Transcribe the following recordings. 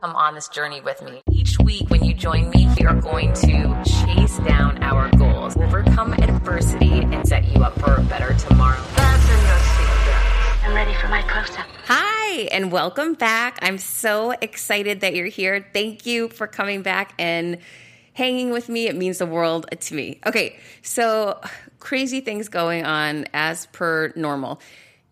Come on this journey with me. Each week, when you join me, we are going to chase down our goals, overcome adversity, and set you up for a better tomorrow. I'm ready for my close up. Hi, and welcome back. I'm so excited that you're here. Thank you for coming back and hanging with me. It means the world to me. Okay, so crazy things going on as per normal.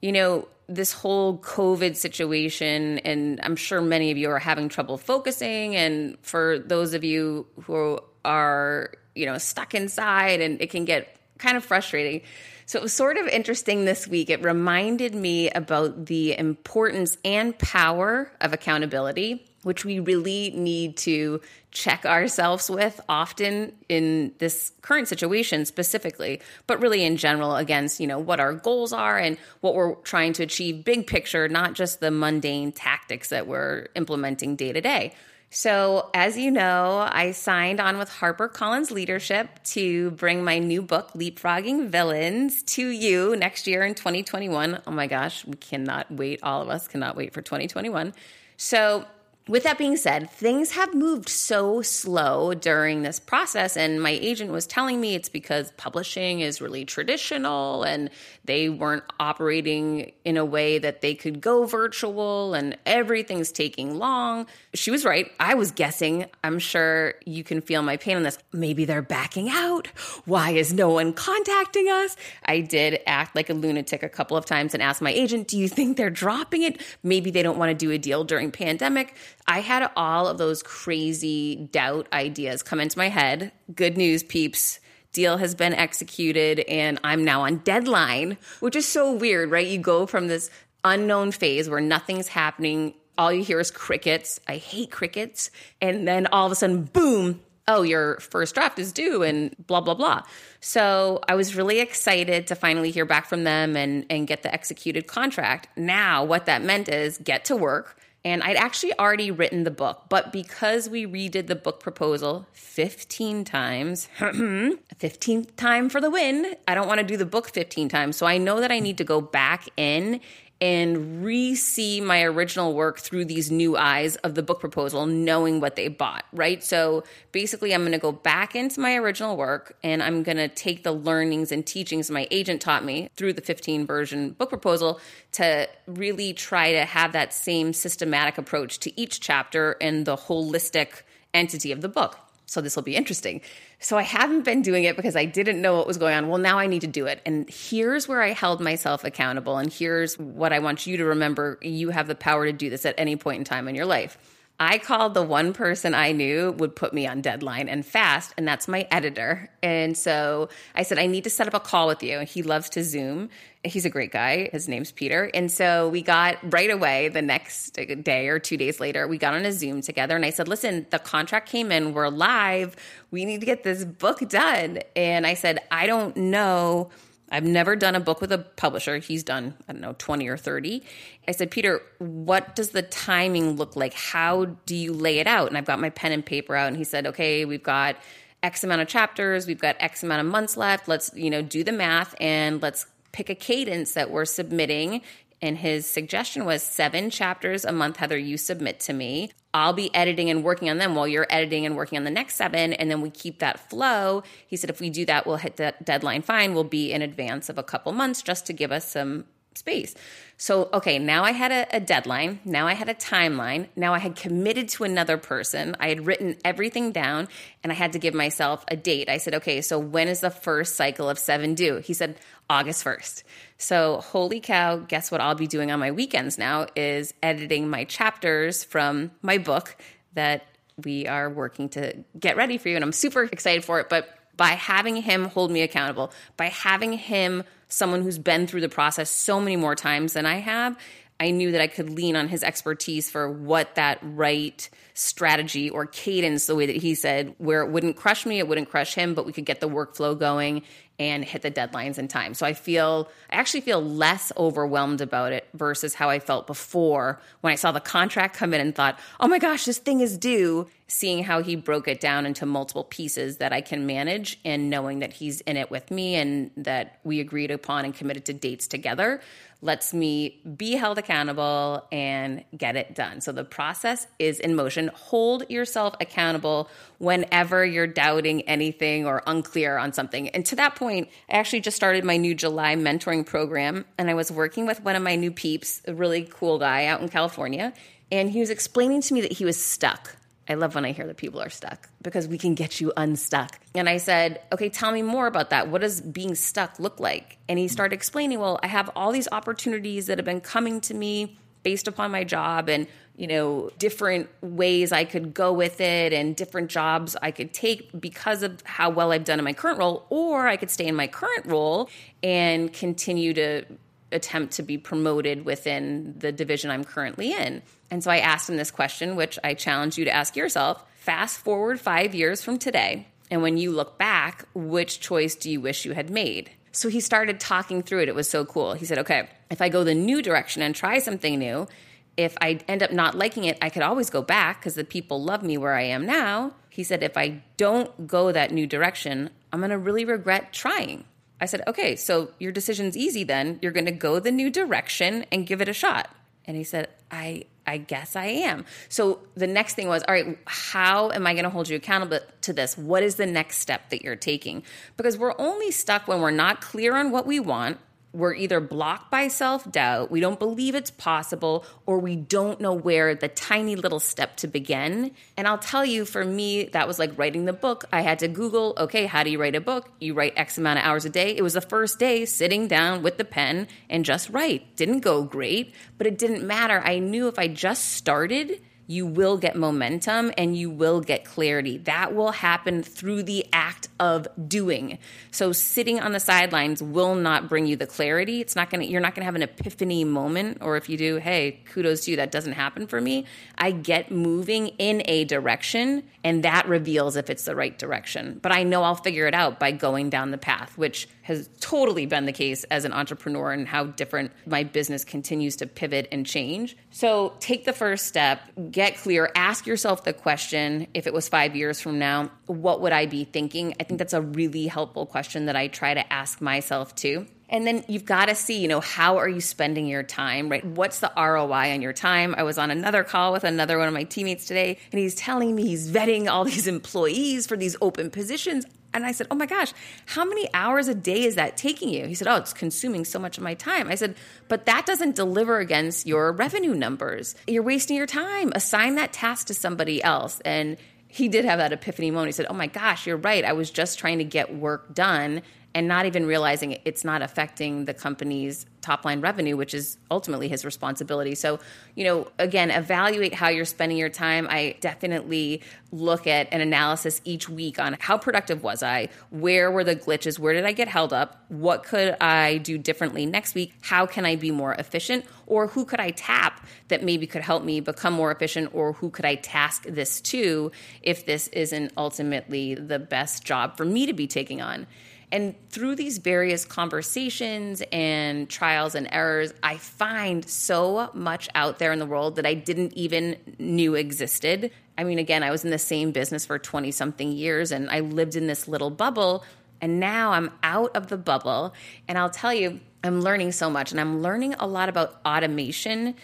You know, this whole COVID situation, and I'm sure many of you are having trouble focusing. And for those of you who are, you know, stuck inside, and it can get kind of frustrating. So it was sort of interesting this week. It reminded me about the importance and power of accountability which we really need to check ourselves with often in this current situation specifically, but really in general against, you know, what our goals are and what we're trying to achieve big picture, not just the mundane tactics that we're implementing day to day. So, as you know, I signed on with HarperCollins Leadership to bring my new book, Leapfrogging Villains, to you next year in 2021. Oh my gosh, we cannot wait. All of us cannot wait for 2021. So, with that being said, things have moved so slow during this process. And my agent was telling me it's because publishing is really traditional and they weren't operating in a way that they could go virtual and everything's taking long. She was right. I was guessing. I'm sure you can feel my pain on this. Maybe they're backing out. Why is no one contacting us? I did act like a lunatic a couple of times and asked my agent, Do you think they're dropping it? Maybe they don't want to do a deal during pandemic. I had all of those crazy doubt ideas come into my head. Good news, peeps. Deal has been executed and I'm now on deadline, which is so weird, right? You go from this unknown phase where nothing's happening. All you hear is crickets. I hate crickets. And then all of a sudden, boom, oh, your first draft is due and blah, blah, blah. So I was really excited to finally hear back from them and, and get the executed contract. Now, what that meant is get to work and I'd actually already written the book, but because we redid the book proposal 15 times, 15th time for the win, I don't want to do the book 15 times. So I know that I need to go back in and re see my original work through these new eyes of the book proposal, knowing what they bought, right? So basically, I'm going to go back into my original work and I'm going to take the learnings and teachings my agent taught me through the 15 version book proposal to really try to have that same systematic approach to each chapter and the holistic entity of the book. So this will be interesting. So I haven't been doing it because I didn't know what was going on. Well, now I need to do it. And here's where I held myself accountable. And here's what I want you to remember you have the power to do this at any point in time in your life. I called the one person I knew would put me on deadline and fast, and that's my editor. And so I said, I need to set up a call with you. He loves to Zoom. He's a great guy. His name's Peter. And so we got right away the next day or two days later, we got on a Zoom together. And I said, Listen, the contract came in. We're live. We need to get this book done. And I said, I don't know I've never done a book with a publisher. He's done, I don't know, 20 or 30. I said, Peter, what does the timing look like? How do you lay it out? And I've got my pen and paper out. And he said, okay, we've got X amount of chapters, we've got X amount of months left. Let's, you know, do the math and let's pick a cadence that we're submitting and his suggestion was seven chapters a month, Heather, you submit to me. I'll be editing and working on them while you're editing and working on the next seven. And then we keep that flow. He said, if we do that, we'll hit that deadline fine. We'll be in advance of a couple months just to give us some space. So, okay, now I had a, a, deadline. Now I had a timeline. Now I had committed to another person. I had written everything down and I had to give myself a date. I said, okay, so when is the first cycle of seven due? He said, August 1st. So, holy cow, guess what I'll be doing on my weekends now is editing my chapters from my book that we are working to get ready for you. And I'm super excited for it. But by having him hold me accountable, by having him someone who's been through the process so many more times than I have, I knew that I could lean on his expertise for what that right strategy or cadence, the way that he said, where it wouldn't crush me, it wouldn't crush him, but we could get the workflow going and hit the deadlines in time. So I feel, I actually feel less overwhelmed about it versus how I felt before when I saw the contract come in and thought, oh my gosh, this thing is due. Seeing how he broke it down into multiple pieces that I can manage and knowing that he's in it with me and that we agreed upon and committed to dates together lets me be held accountable and get it done. So the process is in motion. Hold yourself accountable whenever you're doubting anything or unclear on something. And to that point, I actually just started my new July mentoring program and I was working with one of my new peeps, a really cool guy out in California, and he was explaining to me that he was stuck I love when I hear that people are stuck because we can get you unstuck. And I said, okay, tell me more about that. What does being stuck look like? And he started explaining, well, I have all these opportunities that have been coming to me based upon my job and you know different ways i could go with it and different jobs i could take because of how well i've done in my current role or i could stay in my current role and continue to attempt to be promoted within the division i'm currently in and so I asked him this question, which I challenge you to ask yourself fast forward five years from today. And when you look back, which choice do you wish you had made? So he started talking through it. It was so cool. He said, okay, if I go the new direction and try something new, if I end up not liking it, I could always go back because the people love me where I am now. He said, if I don't go that new direction, I'm going to really regret trying. I said, okay, so your decision's easy then. You're going to go the new direction and give it a shot. And he said, I I guess I am. So the next thing was, all right, how am I going to hold you accountable to this? What is the next step that you're taking? Because we're only stuck when we're not clear on what we want we're either blocked by self doubt, we don't believe it's possible, or we don't know where the tiny little step to begin. And I'll tell you, for me, that was like writing the book. I had to Google, okay, how do you write a book? You write X amount of hours a day. It was the first day sitting down with the pen and just write. Didn't go great, but it didn't matter. I knew if I just started, you will get momentum and you will get clarity. That will happen through the act of doing. So sitting on the sidelines will not bring you the clarity. It's not going to you're not going to have an epiphany moment or if you do, hey, kudos to you that doesn't happen for me. I get moving in a direction and that reveals if it's the right direction. But I know I'll figure it out by going down the path, which has totally been the case as an entrepreneur and how different my business continues to pivot and change. So take the first step, get clear, ask yourself the question if it was five years from now, what would I be thinking? I think that's a really helpful question that I try to ask myself too. And then you've got to see, you know, how are you spending your time, right? What's the ROI on your time? I was on another call with another one of my teammates today, and he's telling me he's vetting all these employees for these open positions. And I said, Oh my gosh, how many hours a day is that taking you? He said, Oh, it's consuming so much of my time. I said, But that doesn't deliver against your revenue numbers. You're wasting your time. Assign that task to somebody else. And he did have that epiphany moment. He said, Oh my gosh, you're right. I was just trying to get work done and not even realizing it's not affecting the company's top line revenue, which is ultimately his responsibility. So, you know, again, evaluate how you're spending your time. I definitely look at an analysis each week on how productive was I? Where were the glitches? Where did I get held up? What could I do differently next week? How can I be more efficient? Or who could I tap that maybe could help me become more efficient? Or who could I task this to if this isn't ultimately the best job for me to be taking on? And through these various conversations and trials and errors, I find so much out there in the world that I didn't even knew existed. I mean, again, I was in the same business for 20 something years and I lived in this little bubble. And now I'm out of the bubble. And I'll tell you, I'm learning so much. And I'm learning a lot about automation.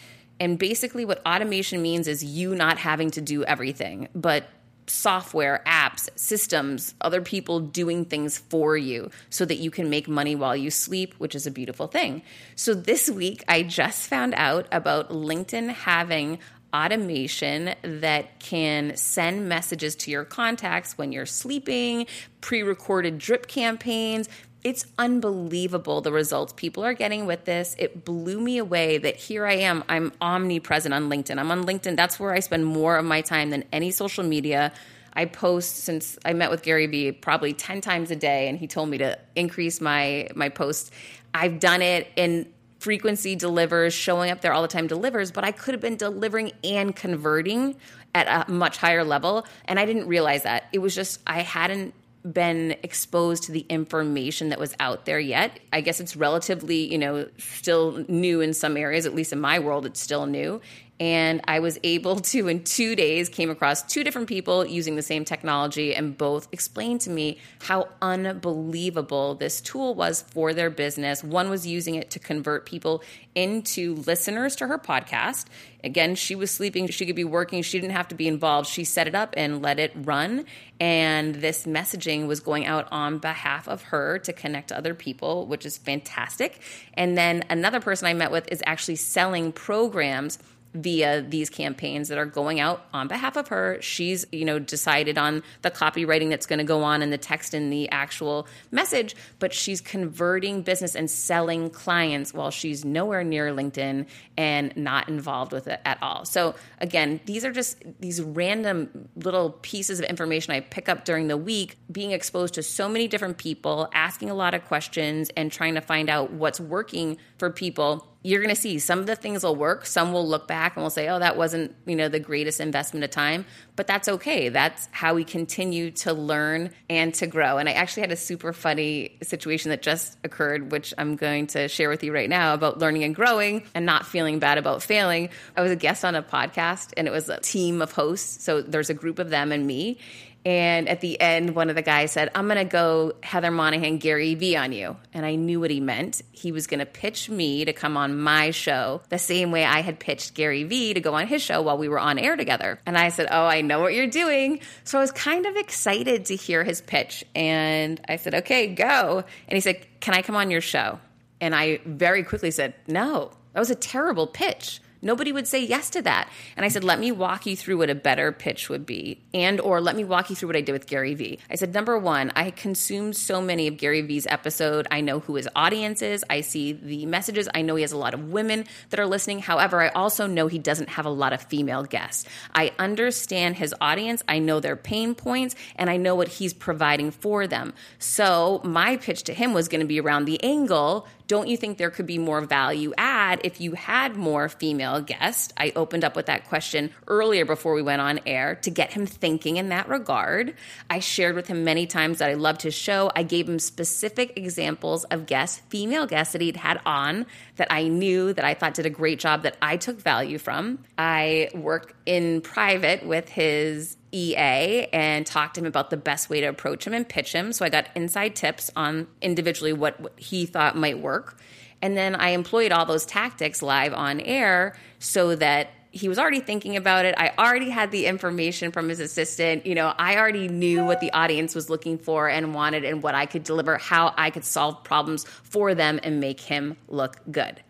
And basically, what automation means is you not having to do everything, but software, apps, systems, other people doing things for you so that you can make money while you sleep, which is a beautiful thing. So this week, I just found out about LinkedIn having automation that can send messages to your contacts when you're sleeping, pre recorded drip campaigns, it's unbelievable the results people are getting with this. It blew me away that here I am. I'm omnipresent on LinkedIn. I'm on LinkedIn. That's where I spend more of my time than any social media. I post since I met with Gary Vee probably 10 times a day and he told me to increase my my posts. I've done it and frequency delivers, showing up there all the time delivers, but I could have been delivering and converting at a much higher level and I didn't realize that. It was just I hadn't been exposed to the information that was out there yet. I guess it's relatively, you know, still new in some areas, at least in my world, it's still new and I was able to, in two days, came across two different people using the same technology, and both explained to me how unbelievable this tool was for their business. One was using it to convert people into listeners to her podcast. Again, she was sleeping, she could be working, she didn't have to be involved. She set it up and let it run, and this messaging was going out on behalf of her to connect to other people, which is fantastic. And then another person I met with is actually selling programs via these campaigns that are going out on behalf of her. She's, you know, decided on the copywriting that's going to go on in the text and the actual message, but she's converting business and selling clients while she's nowhere near LinkedIn and not involved with it at all. So again, these are just these random little pieces of information I pick up during the week, being exposed to so many different people, asking a lot of questions and trying to find out what's working for people you're going to see some of the things will work some will look back and will say oh that wasn't you know the greatest investment of time but that's okay. That's how we continue to learn and to grow. And i actually had a super funny situation that just occurred which i'm going to share with you right now about learning and growing and not feeling bad about failing. I was a guest on a podcast and it was a team of hosts so there's a group of them and me and at the end, one of the guys said, I'm going to go Heather Monahan, Gary Vee on you. And I knew what he meant. He was going to pitch me to come on my show the same way I had pitched Gary Vee to go on his show while we were on air together. And I said, Oh, I know what you're doing. So I was kind of excited to hear his pitch. And I said, Okay, go. And he said, Can I come on your show? And I very quickly said, No, that was a terrible pitch. Nobody would say yes to that. And I said, let me walk you through what a better pitch would be. And or let me walk you through what I did with Gary Vee. I said, number one, I consumed so many of Gary Vee's episode. I know who his audience is. I see the messages. I know he has a lot of women that are listening. However, I also know he doesn't have a lot of female guests. I understand his audience. I know their pain points and I know what he's providing for them. So my pitch to him was going to be around the angle don't you think there could be more value add if you had more female guests? I opened up with that question earlier before we went on air to get him thinking in that regard. I shared with him many times that I loved his show. I gave him specific examples of guests, female guests that he'd had on that I knew that I thought did a great job that I took value from. I work in private with his EA and talked to him about the best way to approach him and pitch him. So I got inside tips on individually what, what he thought might work. And then I employed all those tactics live on air so that he was already thinking about it. I already had the information from his assistant. You know, I already knew what the audience was looking for and wanted and what I could deliver, how I could solve problems for them and make him look good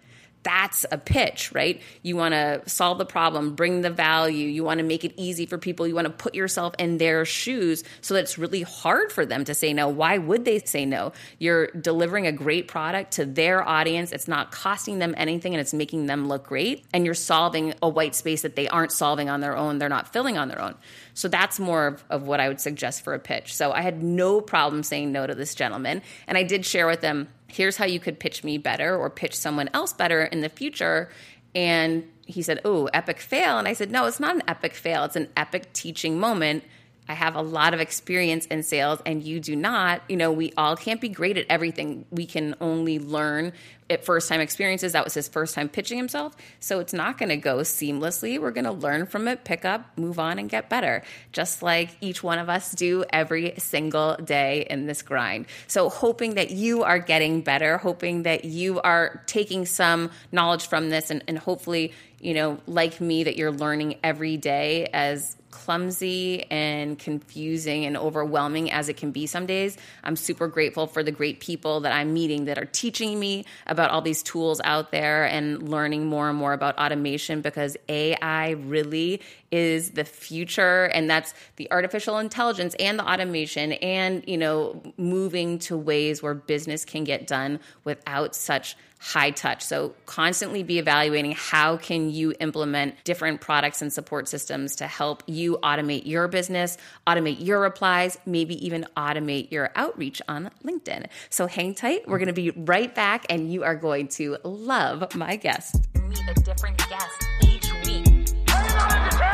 that's a pitch, right? You want to solve the problem, bring the value, you want to make it easy for people, you want to put yourself in their shoes so that it's really hard for them to say no. Why would they say no? You're delivering a great product to their audience, it's not costing them anything and it's making them look great, and you're solving a white space that they aren't solving on their own, they're not filling on their own. So that's more of, of what I would suggest for a pitch. So I had no problem saying no to this gentleman, and I did share with them here's how you could pitch me better or pitch someone else better in the future. And he said, Oh, epic fail. And I said, No, it's not an epic fail. It's an epic teaching moment I have a lot of experience in sales and you do not, you know, we all can't be great at everything. We can only learn at first time experiences. That was his first time pitching himself. So it's not going to go seamlessly. We're going to learn from it, pick up, move on, and get better, just like each one of us do every single day in this grind. So hoping that you are getting better, hoping that you are taking some knowledge from this, and, and hopefully, you know, like me, that you're learning every day as clumsy and confusing and overwhelming as it can be some days, I'm super grateful for the great people that I'm meeting that are teaching me about all these tools out there and learning more and more about automation because AI really is the future and that's the artificial intelligence and the automation and you know moving to ways where business can get done without such high touch. So constantly be evaluating how can you implement different products and support systems to help you automate your business, automate your replies, maybe even automate your outreach on LinkedIn. So hang tight. We're going to be right back and you are going to love my guest. Meet a different guest each week. Hi,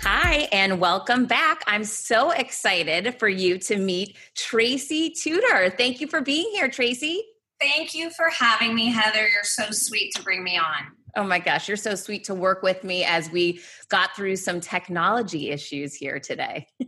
Hi, and welcome back. I'm so excited for you to meet Tracy Tudor. Thank you for being here, Tracy. Thank you for having me, Heather. You're so sweet to bring me on. Oh my gosh, you're so sweet to work with me as we got through some technology issues here today.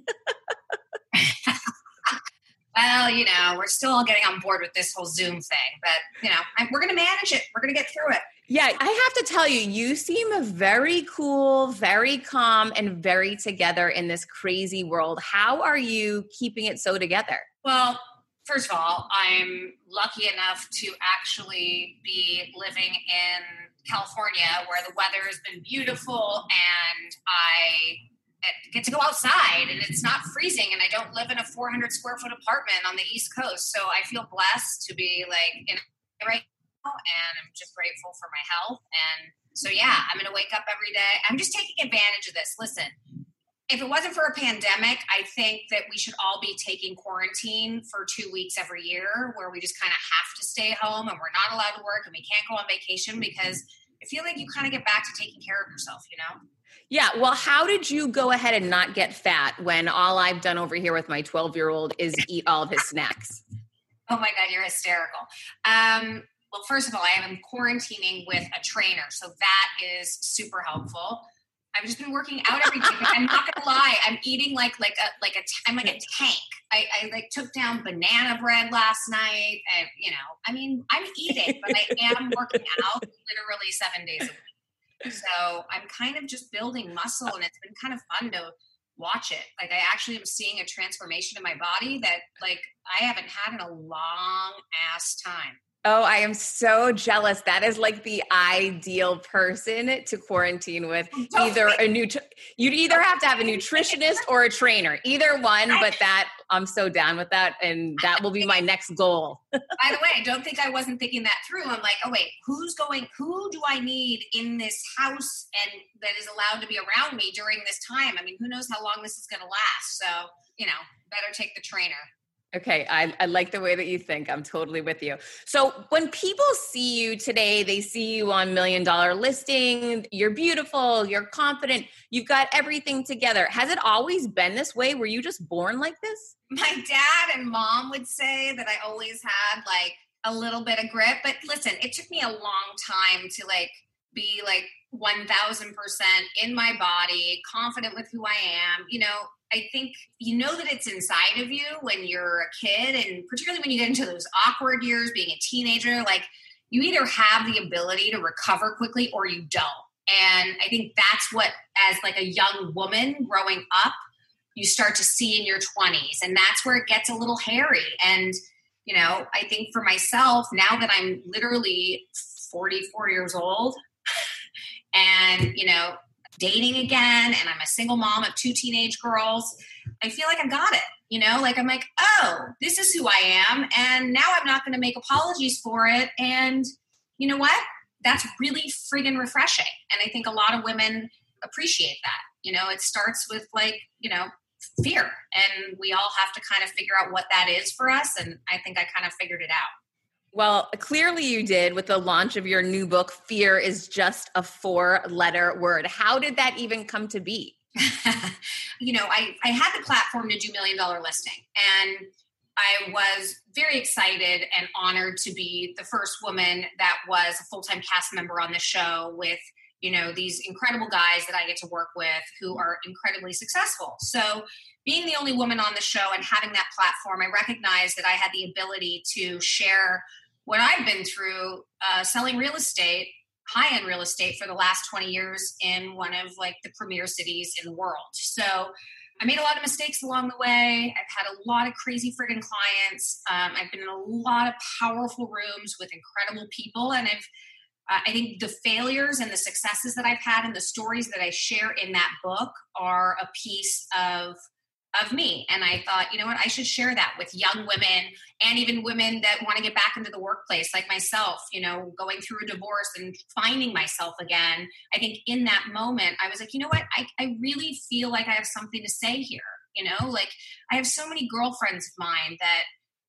well, you know, we're still all getting on board with this whole Zoom thing, but you know, I, we're going to manage it. We're going to get through it. Yeah, I have to tell you, you seem very cool, very calm, and very together in this crazy world. How are you keeping it so together? Well, first of all, I'm lucky enough to actually be living in California where the weather has been beautiful and I eh, get to go outside and it's not freezing and I don't live in a 400 square foot apartment on the East Coast. So I feel blessed to be like in right now and I'm just grateful for my health. And so, yeah, I'm going to wake up every day. I'm just taking advantage of this. Listen, if it wasn't for a pandemic, I think that we should all be taking quarantine for two weeks every year where we just kind of have to stay home and we're not allowed to work and we can't go on vacation because I feel like you kind of get back to taking care of yourself, you know? Yeah. Well, how did you go ahead and not get fat when all I've done over here with my 12 year old is eat all of his snacks? Oh my God, you're hysterical. Um, well, first of all, I am quarantining with a trainer, so that is super helpful. I've just been working out every day. I'm not gonna lie, I'm eating like like a like a I'm like a tank. I, I like took down banana bread last night, and you know, I mean, I'm eating, but I am working out literally seven days a week. So I'm kind of just building muscle, and it's been kind of fun to watch it. Like I actually am seeing a transformation in my body that like I haven't had in a long ass time. Oh, I am so jealous. That is like the ideal person to quarantine with. Either a new, you'd either have to have a nutritionist or a trainer, either one. But that I'm so down with that, and that will be my next goal. By the way, don't think I wasn't thinking that through. I'm like, oh wait, who's going? Who do I need in this house and that is allowed to be around me during this time? I mean, who knows how long this is going to last? So you know, better take the trainer. Okay, I, I, like the way that you think. I'm totally with you. So, when people see you today, they see you on Million Dollar Listing. You're beautiful, you're confident, you've got everything together. Has it always been this way? Were you just born like this? My dad and mom would say that I always had like a little bit of grit, but listen, it took me a long time to like be like 1000% in my body, confident with who I am. You know, I think you know that it's inside of you when you're a kid, and particularly when you get into those awkward years, being a teenager, like you either have the ability to recover quickly or you don't. And I think that's what, as like a young woman growing up, you start to see in your 20s. And that's where it gets a little hairy. And, you know, I think for myself, now that I'm literally 44 years old, and, you know, dating again and I'm a single mom of two teenage girls, I feel like I've got it. You know, like I'm like, oh, this is who I am. And now I'm not going to make apologies for it. And you know what? That's really friggin' refreshing. And I think a lot of women appreciate that. You know, it starts with like, you know, fear. And we all have to kind of figure out what that is for us. And I think I kind of figured it out. Well, clearly you did with the launch of your new book, Fear is Just a Four Letter Word. How did that even come to be? you know, I, I had the platform to do Million Dollar Listing, and I was very excited and honored to be the first woman that was a full time cast member on the show with you know these incredible guys that I get to work with who are incredibly successful. So being the only woman on the show and having that platform, I recognized that I had the ability to share what I've been through uh, selling real estate, high end real estate for the last 20 years in one of like the premier cities in the world. So I made a lot of mistakes along the way. I've had a lot of crazy friggin' clients. Um, I've been in a lot of powerful rooms with incredible people, and I've uh, I think the failures and the successes that I've had and the stories that I share in that book are a piece of of me. And I thought, you know what, I should share that with young women and even women that want to get back into the workplace, like myself, you know, going through a divorce and finding myself again. I think in that moment, I was like, you know what, I, I really feel like I have something to say here. You know, like I have so many girlfriends of mine that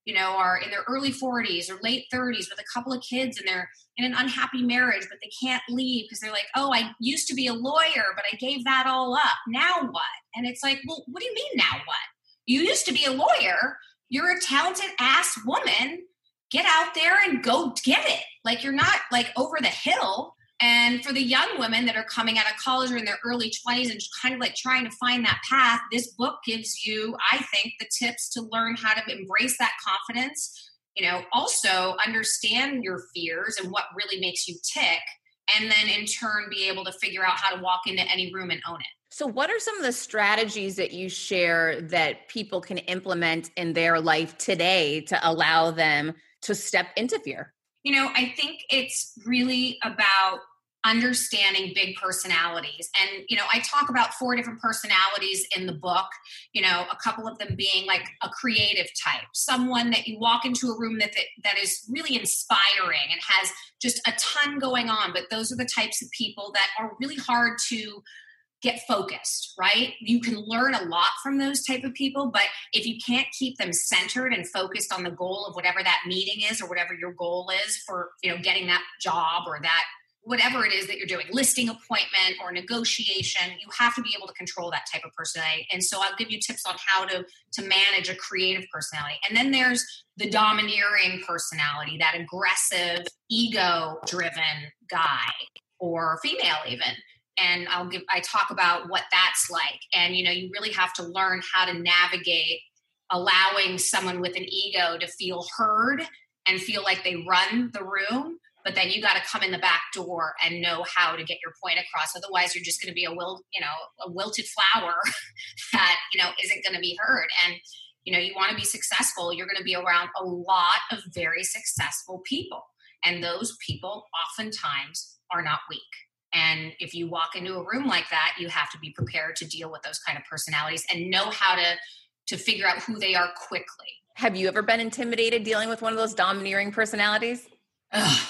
you know, are in their early 40s or late 30s with a couple of kids and they're in an unhappy marriage, but they can't leave because they're like, oh, I used to be a lawyer, but I gave that all up. Now what? And it's like, well, what do you mean now what? You used to be a lawyer. You're a talented ass woman. Get out there and go get it. Like you're not like over the hill. And for the young women that are coming out of college or in their early 20s and kind of like trying to find that path, this book gives you, I think, the tips to learn how to embrace that confidence. You know, also understand your fears and what really makes you tick, and then in turn be able to figure out how to walk into any room and own it. So, what are some of the strategies that you share that people can implement in their life today to allow them to step into fear? You know, I think it's really about understanding big personalities. And, you know, I talk about four different personalities in the book, you know, a couple of them being like a creative type, someone that you walk into a room that, that, that is really inspiring and has just a ton going on. But those are the types of people that are really hard to get focused right you can learn a lot from those type of people but if you can't keep them centered and focused on the goal of whatever that meeting is or whatever your goal is for you know getting that job or that whatever it is that you're doing listing appointment or negotiation you have to be able to control that type of personality. And so i'll give you tips on how to to manage a creative personality. And then there's the domineering personality that aggressive ego driven guy or female even. And I'll give I talk about what that's like. And you know, you really have to learn how to navigate allowing someone with an ego to feel heard and feel like they run the room but then you got to come in the back door and know how to get your point across. Otherwise you're just going to be a will you know a wilted flower that you know isn't going to be heard. And you know you want to be successful you're going to be around a lot of very successful people. And those people oftentimes are not weak. And if you walk into a room like that, you have to be prepared to deal with those kind of personalities and know how to to figure out who they are quickly. Have you ever been intimidated dealing with one of those domineering personalities? Ugh,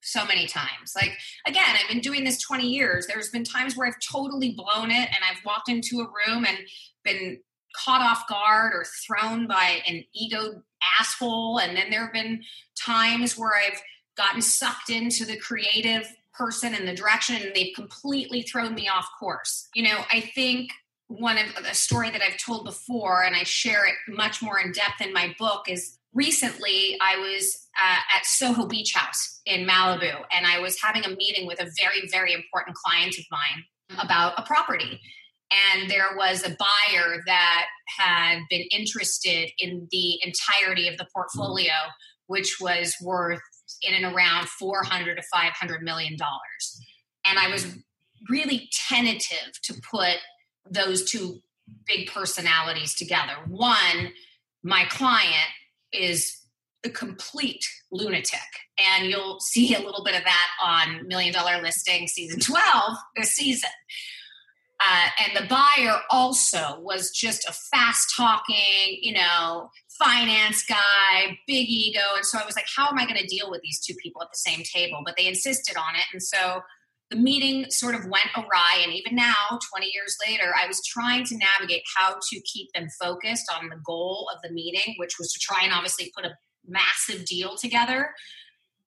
so many times. Like again, I've been doing this 20 years. There's been times where I've totally blown it and I've walked into a room and been caught off guard or thrown by an ego asshole and then there have been times where I've gotten sucked into the creative person in the direction and they've completely thrown me off course. You know, I think one of a story that I've told before, and I share it much more in depth in my book, is recently I was uh, at Soho Beach House in Malibu, and I was having a meeting with a very, very important client of mine about a property. And there was a buyer that had been interested in the entirety of the portfolio, which was worth in and around 400 to 500 million dollars and i was really tentative to put those two big personalities together one my client is a complete lunatic and you'll see a little bit of that on million dollar listing season 12 this season uh, and the buyer also was just a fast talking, you know, finance guy, big ego. And so I was like, how am I going to deal with these two people at the same table? But they insisted on it. And so the meeting sort of went awry. And even now, 20 years later, I was trying to navigate how to keep them focused on the goal of the meeting, which was to try and obviously put a massive deal together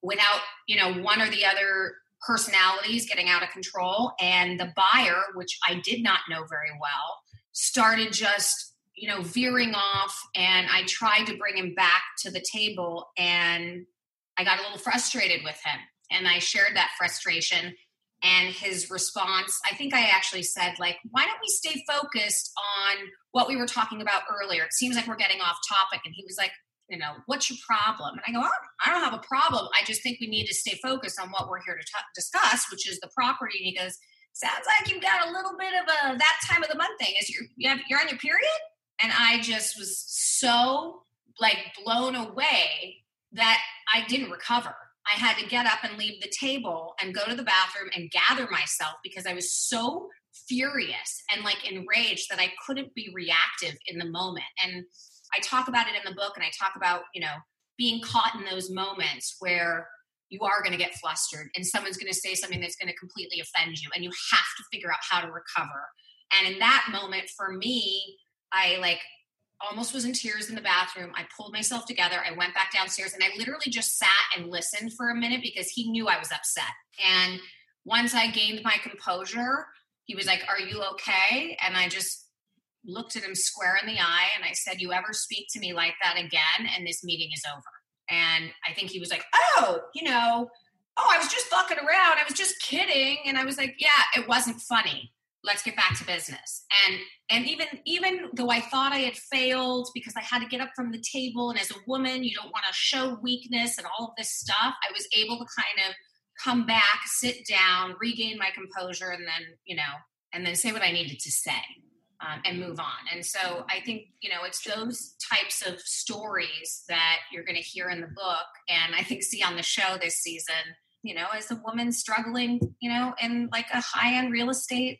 without, you know, one or the other personalities getting out of control. And the buyer, which I did not know very well, started just, you know, veering off. And I tried to bring him back to the table. And I got a little frustrated with him. And I shared that frustration. And his response, I think I actually said, like, why don't we stay focused on what we were talking about earlier? It seems like we're getting off topic. And he was like, you know, what's your problem? And I go, oh, I don't have a problem. I just think we need to stay focused on what we're here to t- discuss, which is the property. And he goes, sounds like you've got a little bit of a that time of the month thing. Is you're you have, you're on your period? And I just was so like blown away that I didn't recover. I had to get up and leave the table and go to the bathroom and gather myself because I was so furious and like enraged that I couldn't be reactive in the moment. And I talk about it in the book and I talk about, you know, being caught in those moments where you are going to get flustered and someone's going to say something that's going to completely offend you and you have to figure out how to recover. And in that moment for me, I like almost was in tears in the bathroom. I pulled myself together. I went back downstairs and I literally just sat and listened for a minute because he knew I was upset. And once I gained my composure, he was like, Are you okay? And I just looked at him square in the eye and I said, You ever speak to me like that again, and this meeting is over. And I think he was like, Oh, you know, oh, I was just fucking around. I was just kidding. And I was like, Yeah, it wasn't funny. Let's get back to business. And and even even though I thought I had failed because I had to get up from the table, and as a woman, you don't want to show weakness and all of this stuff, I was able to kind of come back, sit down, regain my composure, and then, you know, and then say what I needed to say um, and move on. And so I think, you know, it's those types of stories that you're going to hear in the book and I think see on the show this season, you know, as a woman struggling, you know, in like a high end real estate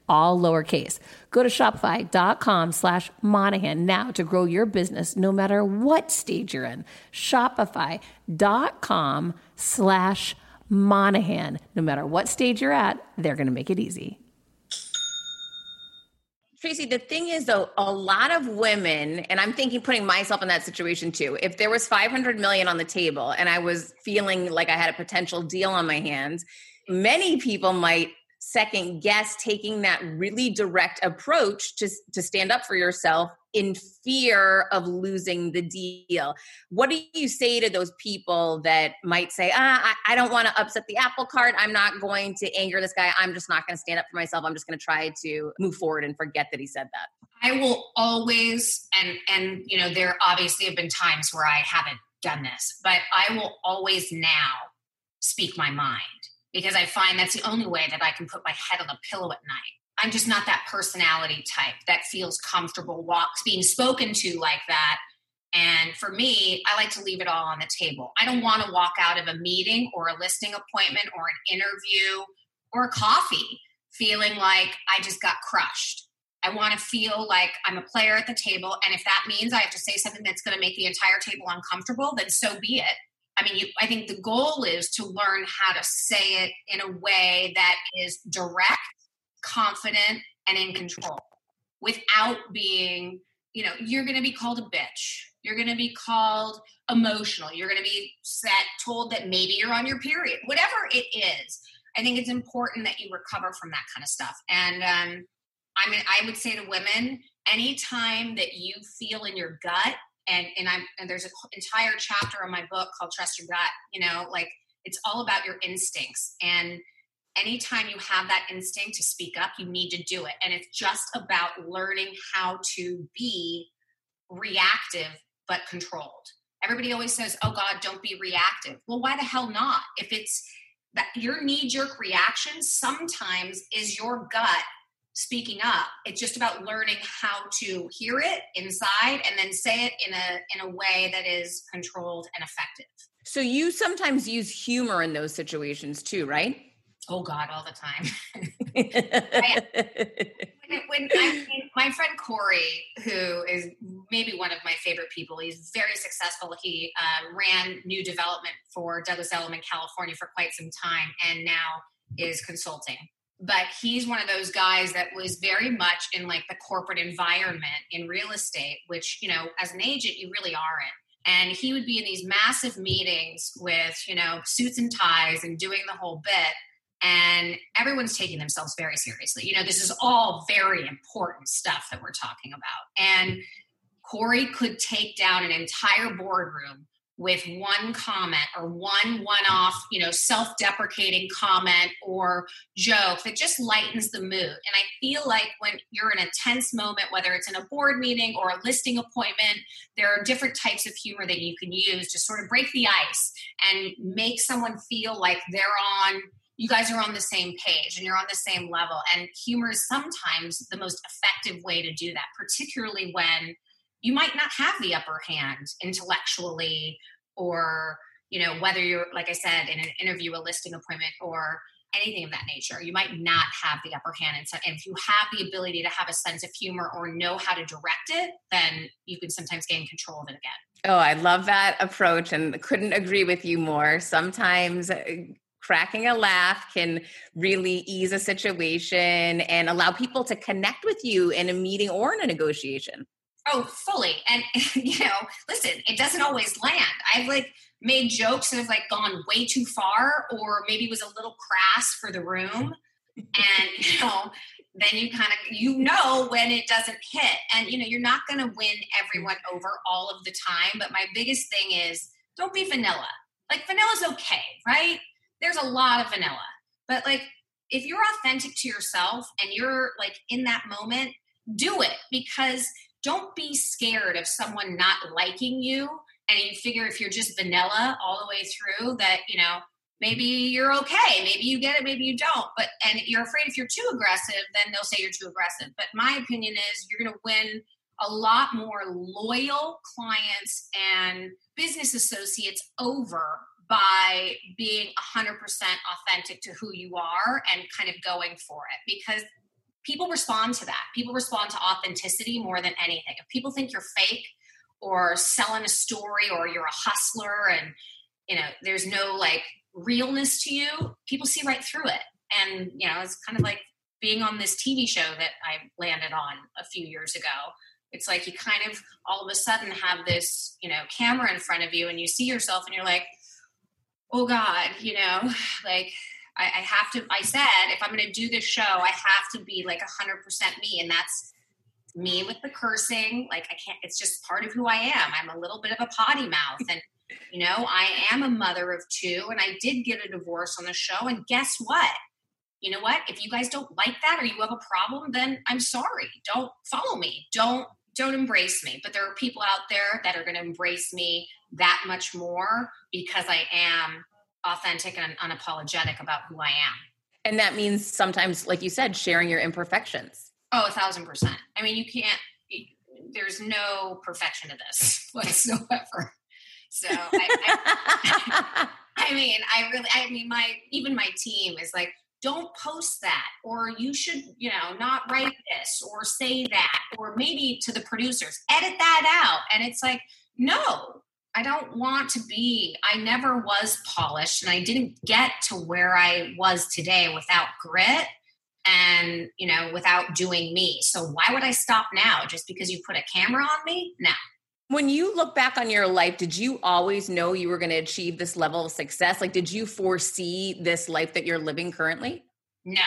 all lowercase. Go to shopify.com slash Monahan now to grow your business no matter what stage you're in. Shopify.com slash Monahan. No matter what stage you're at, they're going to make it easy. Tracy, the thing is though, a lot of women, and I'm thinking putting myself in that situation too. If there was 500 million on the table and I was feeling like I had a potential deal on my hands, many people might second guess taking that really direct approach to, to stand up for yourself in fear of losing the deal. What do you say to those people that might say, ah, I, I don't want to upset the apple cart. I'm not going to anger this guy. I'm just not going to stand up for myself. I'm just going to try to move forward and forget that he said that. I will always, and, and, you know, there obviously have been times where I haven't done this, but I will always now speak my mind because I find that's the only way that I can put my head on the pillow at night. I'm just not that personality type that feels comfortable walks being spoken to like that. And for me, I like to leave it all on the table. I don't want to walk out of a meeting or a listing appointment or an interview or a coffee feeling like I just got crushed. I want to feel like I'm a player at the table. And if that means I have to say something that's going to make the entire table uncomfortable, then so be it. I mean, you, I think the goal is to learn how to say it in a way that is direct, confident, and in control without being, you know, you're going to be called a bitch. You're going to be called emotional. You're going to be set, told that maybe you're on your period, whatever it is. I think it's important that you recover from that kind of stuff. And um, I mean, I would say to women, anytime that you feel in your gut, and and I'm and there's an entire chapter on my book called Trust Your Gut. You know, like it's all about your instincts and anytime you have that instinct to speak up, you need to do it. And it's just about learning how to be reactive but controlled. Everybody always says, oh God, don't be reactive. Well, why the hell not? If it's that your knee jerk reaction sometimes is your gut speaking up. It's just about learning how to hear it inside and then say it in a in a way that is controlled and effective. So you sometimes use humor in those situations too right? Oh god all the time. When, when I, my friend corey who is maybe one of my favorite people he's very successful. He uh, ran new development for douglas elliman california for quite some time and now is consulting but he's one of those guys that was very much in like the corporate environment in real estate which you know as an agent you really aren't. And he would be in these massive meetings with you know suits and ties and doing the whole bit and everyone's taking themselves very seriously. You know this is all very important stuff that we're talking about. And corey could take down an entire boardroom with one comment or one one off, you know, self deprecating comment or joke that just lightens the mood. And I feel like when you're in a tense moment, whether it's in a board meeting or a listing appointment, there are different types of humor that you can use to sort of break the ice and make someone feel like they're on you guys are on the same page and you're on the same level. And humor is sometimes the most effective way to do that, particularly when you might not have the upper hand intellectually or you know whether you're like i said in an interview a listing appointment or anything of that nature you might not have the upper hand. And, so, if you have the ability to have a sense of humor or know how to direct it then you can sometimes gain control of it again. Oh i love that approach and couldn't agree with you more. Sometimes uh, cracking a laugh can really ease a situation and allow people to connect with you in a meeting or in a negotiation Oh, fully. And you know, listen, it doesn't always land. I've like made jokes that have like gone way too far or maybe was a little crass for the room. And you know, then you kind of you know when it doesn't hit. And you know, you're not gonna win everyone over all of the time. But my biggest thing is don't be vanilla. Like vanilla's okay, right? There's a lot of vanilla. But like if you're authentic to yourself and you're like in that moment, do it because don't be scared of someone not liking you and you figure if you're just vanilla all the way through that you know maybe you're okay maybe you get it maybe you don't. But and you're afraid if you're too aggressive then they'll say you're too aggressive. But my opinion is you're going to win a lot more loyal clients and business associates over by being 100% authentic to who you are and kind of going for it because people respond to that. People respond to authenticity more than anything. If people think you're fake or selling a story or you're a hustler and you know there's no like realness to you, people see right through it. And you know, it's kind of like being on this TV show that I landed on a few years ago. It's like you kind of all of a sudden have this, you know, camera in front of you and you see yourself and you're like, oh God, you know, like I, I have to, I said, if I'm going to do this show, I have to be like 100% me. And that's me with the cursing. Like, I can't, it's just part of who I am. I'm a little bit of a potty mouth. And, you know, I am a mother of two and I did get a divorce on the show. And guess what? You know what? If you guys don't like that or you have a problem, then I'm sorry. Don't follow me. Don't don't embrace me. But there are people out there that are going to embrace me that much more because I am authentic and unapologetic about who I am. And that means sometimes, like you said, sharing your imperfections. Oh, a thousand percent. I mean, you can't, there's no perfection to this whatsoever. So I, I, I, mean, I really, I mean, my, even my team is like, don't post that or you should you know not write this or say that or maybe to the producers edit that out and it's like no i don't want to be i never was polished and i didn't get to where i was today without grit and you know without doing me so why would i stop now just because you put a camera on me no when you look back on your life, did you always know you were going to achieve this level of success? Like, did you foresee this life that you're living currently? No,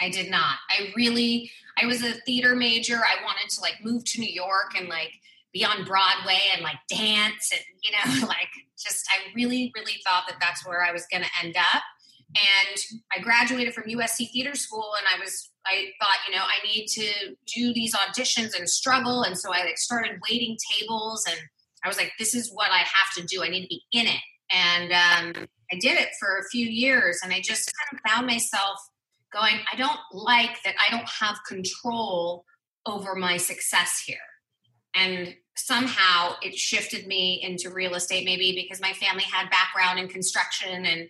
I did not. I really, I was a theater major. I wanted to like move to New York and like be on Broadway and like dance and, you know, like just, I really, really thought that that's where I was going to end up. And I graduated from USC Theater School and I was I thought, you know, I need to do these auditions and struggle. And so I like started waiting tables and I was like, this is what I have to do. I need to be in it. And um, I did it for a few years and I just kind of found myself going, I don't like that I don't have control over my success here. And somehow it shifted me into real estate, maybe because my family had background in construction and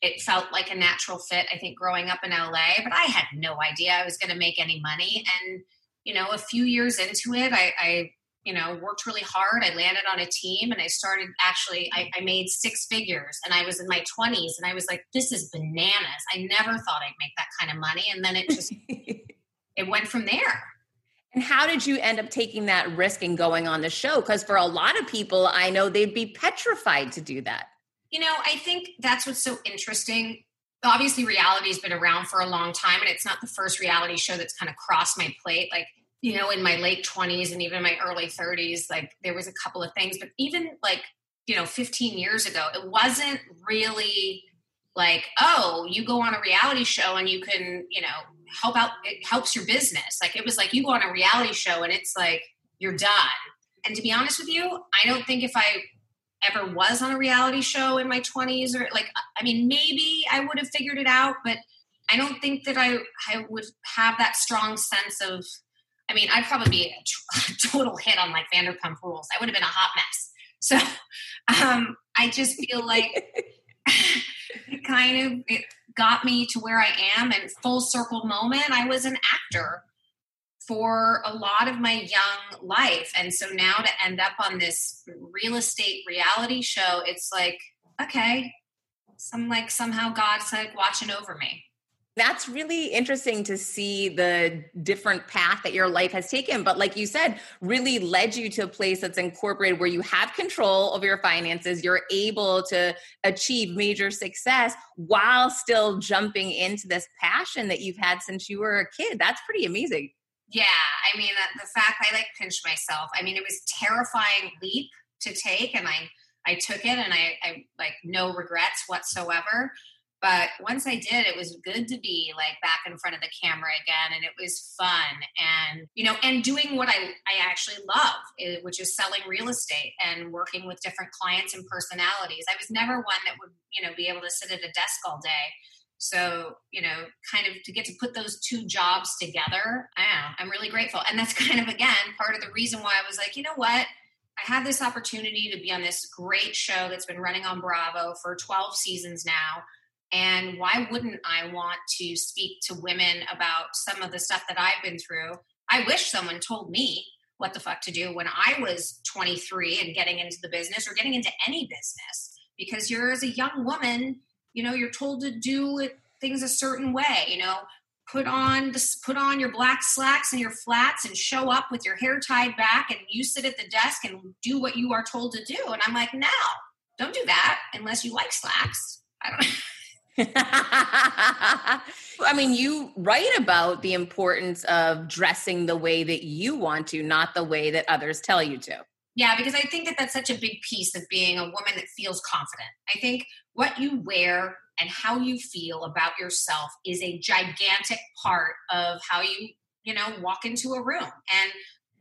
it felt like a natural fit, I think, growing up in LA, but I had no idea I was going to make any money. And, you know, a few years into it, I, I, you know, worked really hard. I landed on a team and I started actually, I, I made six figures and I was in my 20s and I was like, this is bananas. I never thought I'd make that kind of money. And then it just, it went from there. And how did you end up taking that risk and going on the show? Because for a lot of people, I know they'd be petrified to do that. You know, I think that's what's so interesting. Obviously, reality has been around for a long time, and it's not the first reality show that's kind of crossed my plate. Like, you know, in my late 20s and even my early 30s, like there was a couple of things, but even like, you know, 15 years ago, it wasn't really like, oh, you go on a reality show and you can, you know, help out, it helps your business. Like, it was like you go on a reality show and it's like, you're done. And to be honest with you, I don't think if I ever was on a reality show in my 20s or like i mean maybe i would have figured it out but i don't think that i i would have that strong sense of i mean i'd probably be a, a total hit on like vanderpump rules i would have been a hot mess so um i just feel like it kind of it got me to where i am and full circle moment i was an actor for a lot of my young life. And so now to end up on this real estate reality show, it's like, okay, some like somehow God's like watching over me. That's really interesting to see the different path that your life has taken. But like you said, really led you to a place that's incorporated where you have control over your finances. You're able to achieve major success while still jumping into this passion that you've had since you were a kid. That's pretty amazing. Yeah, I mean the, fact I like pinched myself. I mean it was terrifying leap to take, and I I took it, and I, I like no regrets whatsoever. But once I did, it was good to be like back in front of the camera again, and it was fun, and you know, and doing what I I actually love, eh, which is selling real estate and working with different clients and personalities. I was never one that would you know be able to sit at a desk all day so, you know, kind of to get to put those two jobs together, I know, I'm really grateful. And that's kind of, again, part of the reason why I was like, you know what? I have this opportunity to be on this great show that's been running on Bravo for 12 seasons now. And why wouldn't I want to speak to women about some of the stuff that I've been through? I wish someone told me what the fuck to do when I was 23 and getting into the business or getting into any business. Because you're as a young woman you know you're told to do things a certain way you know? Put on this put on your black slacks and your flats and show up with your hair tied back and you sit at the desk and do what you are told to do. And i'm like no don't do that unless you like slacks. I don't I mean, you write about the importance of dressing the way that you want to, not the way that others tell you to. Yeah, because I think that that's such a big piece of being a woman that feels confident. I think what you wear and how you feel about yourself is a gigantic part of how you, you know, walk into a room. And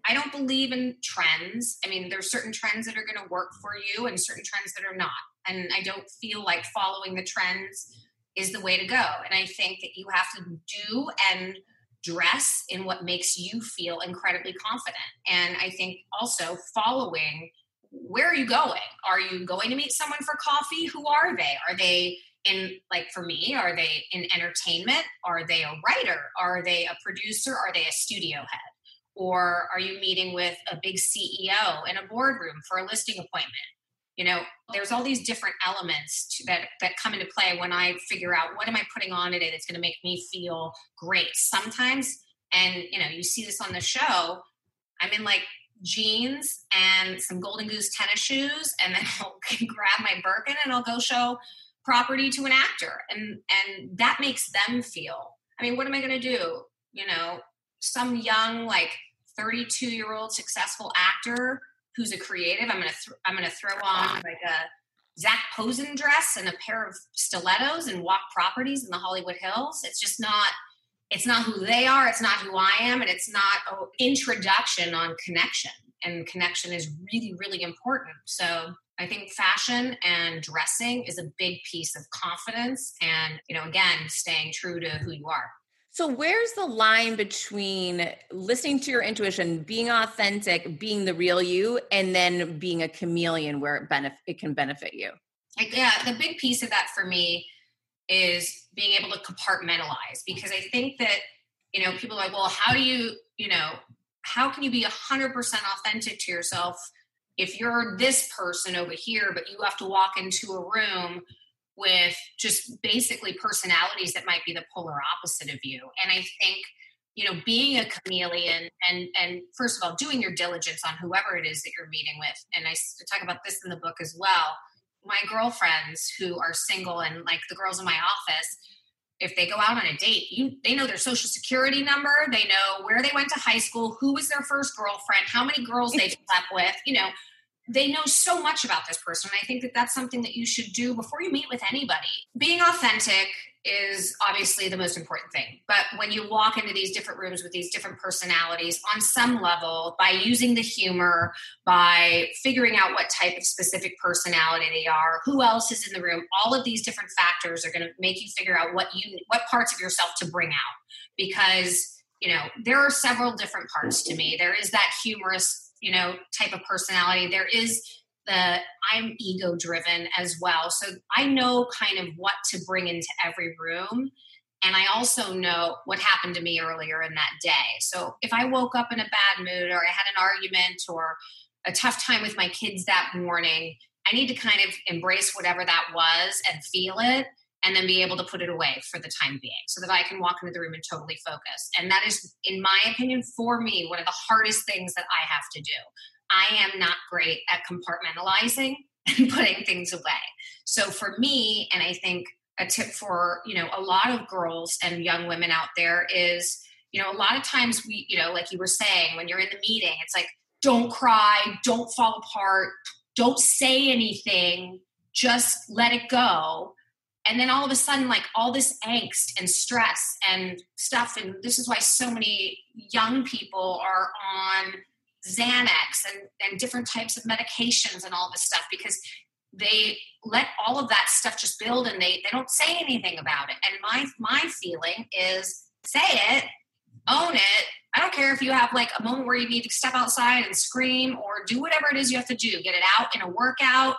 I don't believe in trends. I mean, there's certain trends that are going to work for you and certain trends that are not. And I don't feel like following the trends is the way to go. And I think that you have to do and dress in what makes you feel incredibly confident. And I think also following where are you going? Are you going to meet someone for coffee? Who are they? Are they in like for me are they in entertainment are they a writer are they a producer are they a studio head or are you meeting with a big ceo in a boardroom for a listing appointment you know there's all these different elements to, that that come into play when i figure out what am i putting on today that's going to make me feel great. Sometimes and you know you see this on the show i'm in like jeans and some golden goose tennis shoes and then i'll grab my birkin and i'll go show property to an actor and and that makes them feel i mean what am i going to do? You know some young like 32 year old successful actor who's a creative i'm to th- i'm to throw on like a zac posen dress and a pair of stilettos and walk properties in the hollywood hills. It's just not it's not who they are it's not who i am and it's not an introduction on connection. And connection is really really important. So I think fashion and dressing is a big piece of confidence and, you know, again, staying true to who you are. So, where's the line between listening to your intuition, being authentic, being the real you, and then being a chameleon where it, benef- it can benefit you? Like, yeah, the big piece of that for me is being able to compartmentalize because I think that, you know, people are like, well, how do you, you know, how can you be 100% authentic to yourself if you're this person over here, but you have to walk into a room with just basically personalities that might be the polar opposite of you. And I think, you know, being a chameleon and and first of all, doing your diligence on whoever it is that you're meeting with. And I talk about this in the book as well. My girlfriends who are single and like the girls in my office, if they go out on a date, you they know their social security number, they know where they went to high school, who was their first girlfriend, how many girls they slept with, you know, they know so much about this person. I think that that's something that you should do before you meet with anybody. Being authentic is obviously the most important thing. But when you walk into these different rooms with these different personalities, on some level, by using the humor, by figuring out what type of specific personality they are, who else is in the room, all of these different factors are going to make you figure out what you what parts of yourself to bring out because you know there are several different parts to me there is that humorous you know type of personality there is the i'm ego driven as well. So i know kind of what to bring into every room and i also know what happened to me earlier in that day. So if i woke up in a bad mood or i had an argument or a tough time with my kids that morning i need to kind of embrace whatever that was and feel it and then be able to put it away for the time being so that I can walk into the room and totally focus. And that is, in my opinion, for me, one of the hardest things that I have to do. I am not great at compartmentalizing and putting things away. So for me, and I think a tip for, you know, a lot of girls and young women out there is, you know, a lot of times we, you know, like you were saying, when you're in the meeting, it's like, don't cry, don't fall apart, don't say anything, just let it go and then all of a sudden like all this angst and stress and stuff and this is why so many young people are on xanax and, and different types of medications and all this stuff because they let all of that stuff just build and they they don't say anything about it. And my my feeling is say it own it. I don't care if you have like a moment where you need to step outside and scream or do whatever it is you have to do. Get it out in a workout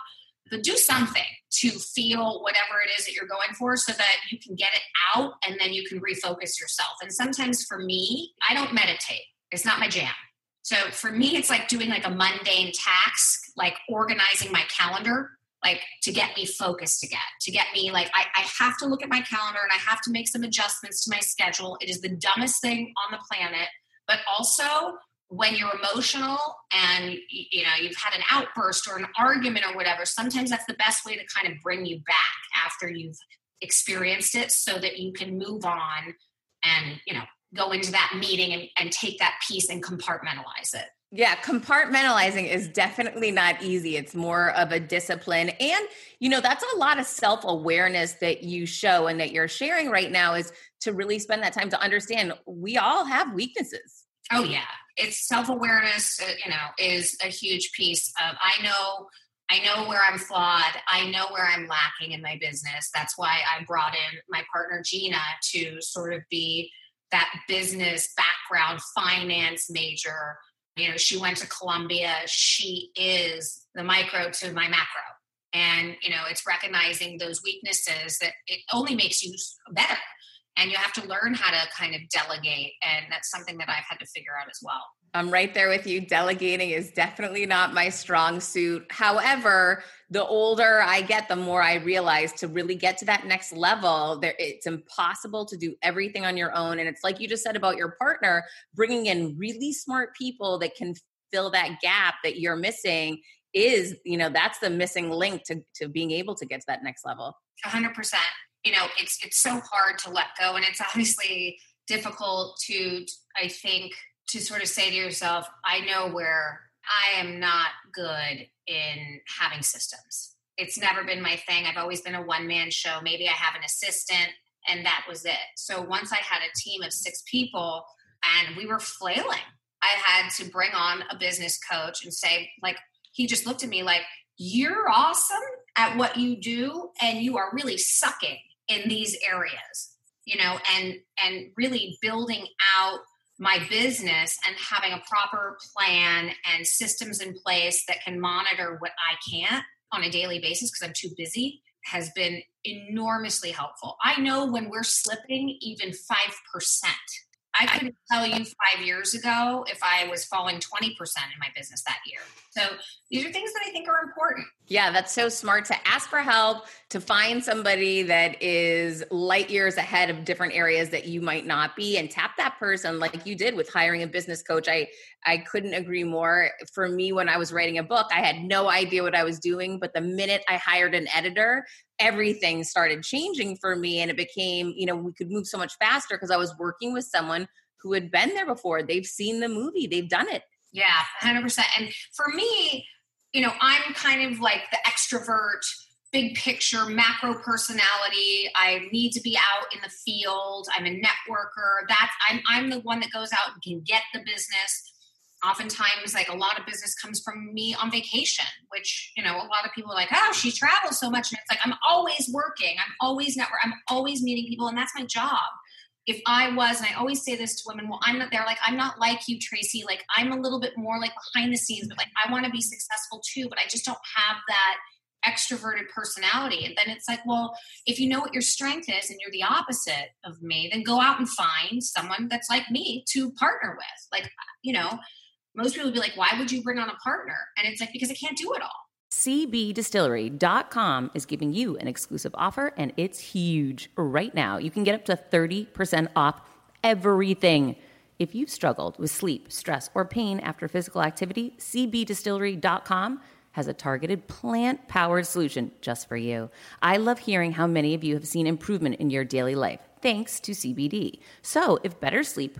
but do something to feel whatever it is that you're going for so that you can get it out and then you can refocus yourself. And sometimes for me, I don't meditate. It's not my jam. So for me, it's like doing like a mundane task, like organizing my calendar, like to get me focused again, to get me like, I, I have to look at my calendar and I have to make some adjustments to my schedule. It is the dumbest thing on the planet. But also, when you're emotional and you know you've had an outburst or an argument or whatever sometimes that's the best way to kind of bring you back after you've experienced it so that you can move on and you know go into that meeting and, and take that piece and compartmentalize it yeah, compartmentalizing is definitely not easy. It's more of a discipline. And, you know, that's a lot of self awareness that you show and that you're sharing right now is to really spend that time to understand we all have weaknesses. Oh, yeah it's self-awareness uh, you know is a huge piece of i know i know where i'm flawed. I know where i'm lacking in my business. That's why i brought in my partner gina to sort of be that business background finance major. You know she went to columbia. She is the micro to my macro. And you know it's recognizing those weaknesses that it only makes you better and you have to learn how to kind of delegate and that's something that i've had to figure out as well I'm right there with you. Delegating is definitely not my strong suit. However, the older I get, the more I realize to really get to that next level, there it's impossible to do everything on your own. And it's like you just said about your partner, bringing in really smart people that can fill that gap that you're missing is, you know, that's the missing link to to being able to get to that next level. 100%. You know, it's it's so hard to let go and it's obviously difficult to I think to sort of say to yourself, I know where I am not good in having systems. It's never been my thing. I've always been a one man show. Maybe I have an assistant, and that was it. So once I had a team of six people and we were flailing, I had to bring on a business coach and say, like, he just looked at me like, You're awesome at what you do, and you are really sucking in these areas you know and and really building out my business and having a proper plan and systems in place that can monitor what I can't on a daily basis because I'm too busy has been enormously helpful. I know when we're slipping even 5%. I couldn't tell you five years ago if I was falling 20% in my business that year. So these are things that I think are important. Yeah, that's so smart to ask for help, to find somebody that is light years ahead of different areas that you might not be and tap that person like you did with hiring a business coach. I I couldn't agree more. For me when I was writing a book, I had no idea what I was doing, but the minute I hired an editor, everything started changing for me and it became, you know, we could move so much faster because I was working with someone who had been there before. They've seen the movie, they've done it. Yeah, 100%. And for me, you know, I'm kind of like the extrovert, big picture, macro personality. I need to be out in the field. I'm a networker. That's I'm I'm the one that goes out and can get the business. Oftentimes, like a lot of business comes from me on vacation, which you know a lot of people are like, oh, she travels so much, and it's like I'm always working. I'm always network. I'm always meeting people, and that's my job if I was, and I always say this to women, well, I'm not there. Like, I'm not like you, Tracy. Like, I'm a little bit more like behind the scenes, but like, I want to be successful too, but I just don't have that extroverted personality. And then it's like, well, if you know what your strength is and you're the opposite of me, then go out and find someone that's like me to partner with. Like, you know, most people would be like, why would you bring on a partner? And it's like, because I can't do it all. CBDistillery.com is giving you an exclusive offer and it's huge. Right now, you can get up to 30% off everything. If you've struggled with sleep, stress, or pain after physical activity, CBDistillery.com has a targeted plant powered solution just for you. I love hearing how many of you have seen improvement in your daily life thanks to CBD. So, if better sleep,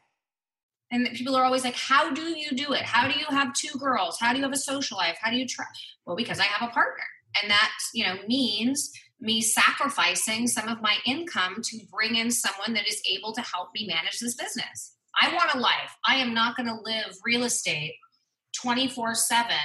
And people are always like, how do you do it? How do you have two girls? How do you have a social life? How do you try? Well, because I have a partner. And that, you know, means me sacrificing some of my income to bring in someone that is able to help me manage this business. I want a life. I am not going to live real estate 24 7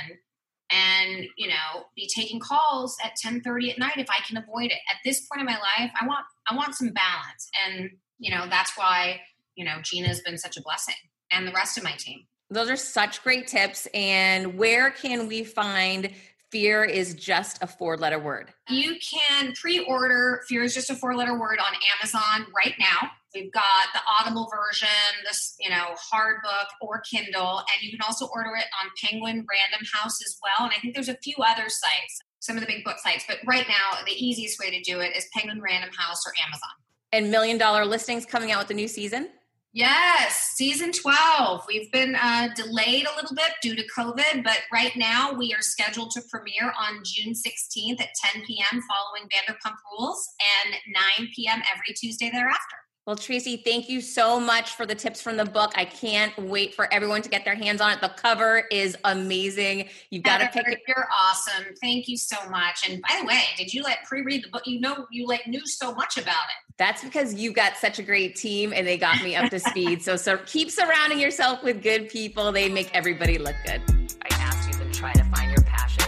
and you know be taking calls at 10 30 at night if i can avoid it at this point in my life i want i want some balance and you know that's why you know gina's been such a blessing and the rest of my team. Those are such great tips. And where can we find Fear is just a four letter word? You can pre order Fear is just a four letter word on Amazon right now. We've got the Audible version, this, you know, hard book or Kindle, and you can also order it on Penguin Random House as well. And I think there's a few other sites. some of the big book sites. But right now, the easiest way to do it is Penguin Random House or Amazon. And million dollar listings coming out with the new season? Yes, season 12. We've been uh, delayed a little bit due to COVID, but right now we are scheduled to premiere on June 16th at 10 p.m. following Vanderpump Rules and 9 p.m. every Tuesday thereafter. Well, Tracy, thank you so much for the tips from the book. I can't wait for everyone to get their hands on it. The cover is amazing. You've got to pick it. You're awesome. Thank you so much. And by the way, did you like pre-read the book? You know, you like knew so much about it. That's because you got such a great team and they got me up to speed. So, so keep surrounding yourself with good people. They make everybody look good. I asked you to try to find your passion.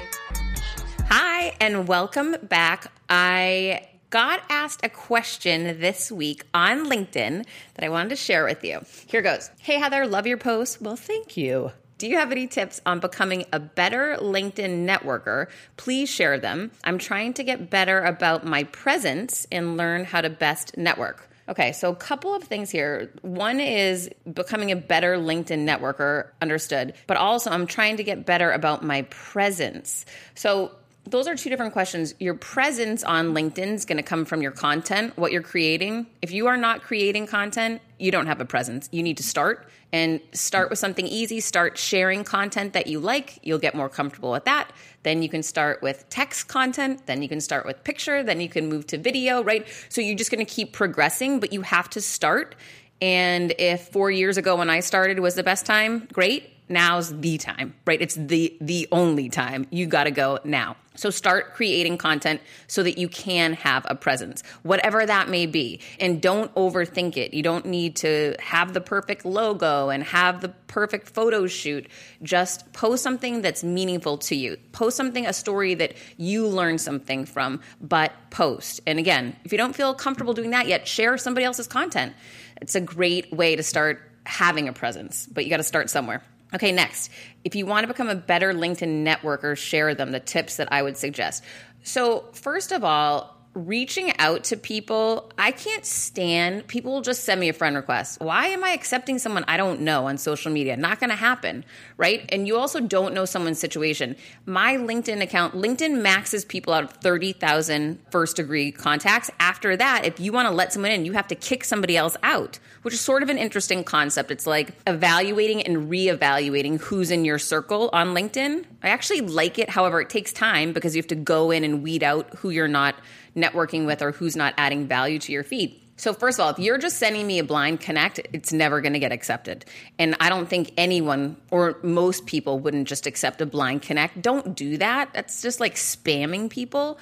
Hi, and welcome back. I got asked a question this week on LinkedIn that I wanted to share with you. Here goes Hey, Heather, love your post. Well, thank you. Do you have any tips on becoming a better LinkedIn networker? Please share them. I'm trying to get better about my presence and learn how to best network. Okay, so a couple of things here. One is becoming a better LinkedIn networker, understood, but also I'm trying to get better about my presence. So those are two different questions. Your presence on LinkedIn is going to come from your content, what you're creating. If you are not creating content, you don't have a presence. You need to start and start with something easy. Start sharing content that you like. You'll get more comfortable with that. Then you can start with text content. Then you can start with picture. Then you can move to video, right? So you're just going to keep progressing, but you have to start. And if four years ago when I started was the best time, great. Now's the time, right? It's the the only time. You got to go now. So start creating content so that you can have a presence, whatever that may be. And don't overthink it. You don't need to have the perfect logo and have the perfect photo shoot. Just post something that's meaningful to you. Post something, a story that you learn something from, but post. And again, if you don't feel comfortable doing that yet, share somebody else's content. It's a great way to start having a presence, but you got to start somewhere. Okay, next, if you want to become a better LinkedIn networker, share them, the tips that I would suggest. So, first of all, reaching out to people, I can't stand people will just send me a friend request. Why am I accepting someone I don't know on social media? Not going to happen, right? And you also don't know someone's situation. My LinkedIn account, LinkedIn maxes people out of 30,000 first degree contacts. After that, if you want to let someone in, you have to kick somebody else out, which is sort of an interesting concept. It's like evaluating and reevaluating who's in your circle on LinkedIn. I actually like it. However, it takes time because you have to go in and weed out who you're not networking with or who's not adding value to your feed. So, first of all, if you're just sending me a blind connect, it's never going to get accepted. And I don't think anyone or most people wouldn't just accept a blind connect. Don't do that. That's just like spamming people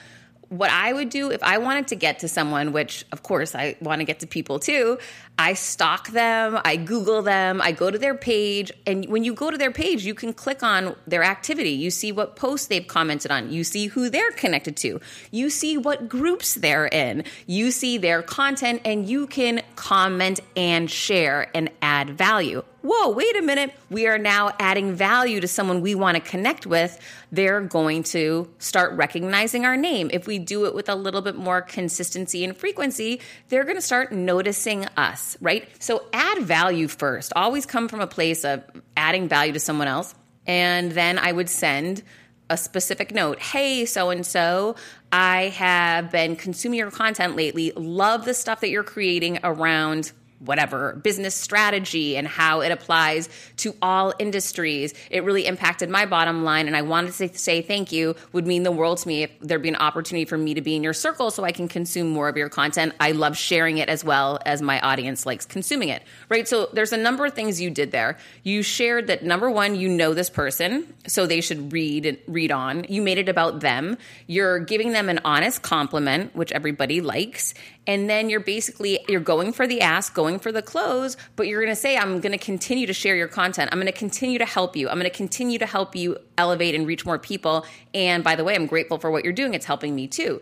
what I would do if I wanted to get to someone, which of course I want to get to people too, I stalk them, I Google them, I go to their page. And when you go to their page, you can click on their activity. You see what posts they've commented on, you see who they're connected to, you see what groups they're in, you see their content, and you can comment and share and add value whoa, wait a minute, we are now adding value to someone we want to connect with, they're going to start recognizing our name. If we do it with a little bit more consistency and frequency, they're going to start noticing us, right? So add value first. Always come from a place of adding value to someone else. And then I would send a specific note. Hey, so and so, I have been consuming your content lately. Love the stuff that you're creating around whatever business strategy and how it applies to all industries. It really impacted my bottom line, and I wanted to say thank you. Would mean the world to me if there'd be an opportunity for me to be in your circle so I can consume more of your content. I love sharing it as well as my audience likes consuming it. Right? So there's a number of things you did there. You shared that number one, you know this person, so they should read and read on. You made it about them. You're giving them an honest compliment, which everybody likes, and then you're basically you're going for the ask going for the close but you're going to say i'm going to continue to share your content. I'm going to continue to help you. I'm going to continue to help you elevate and reach more people. And by the way i'm grateful for what you're doing. It's helping me too.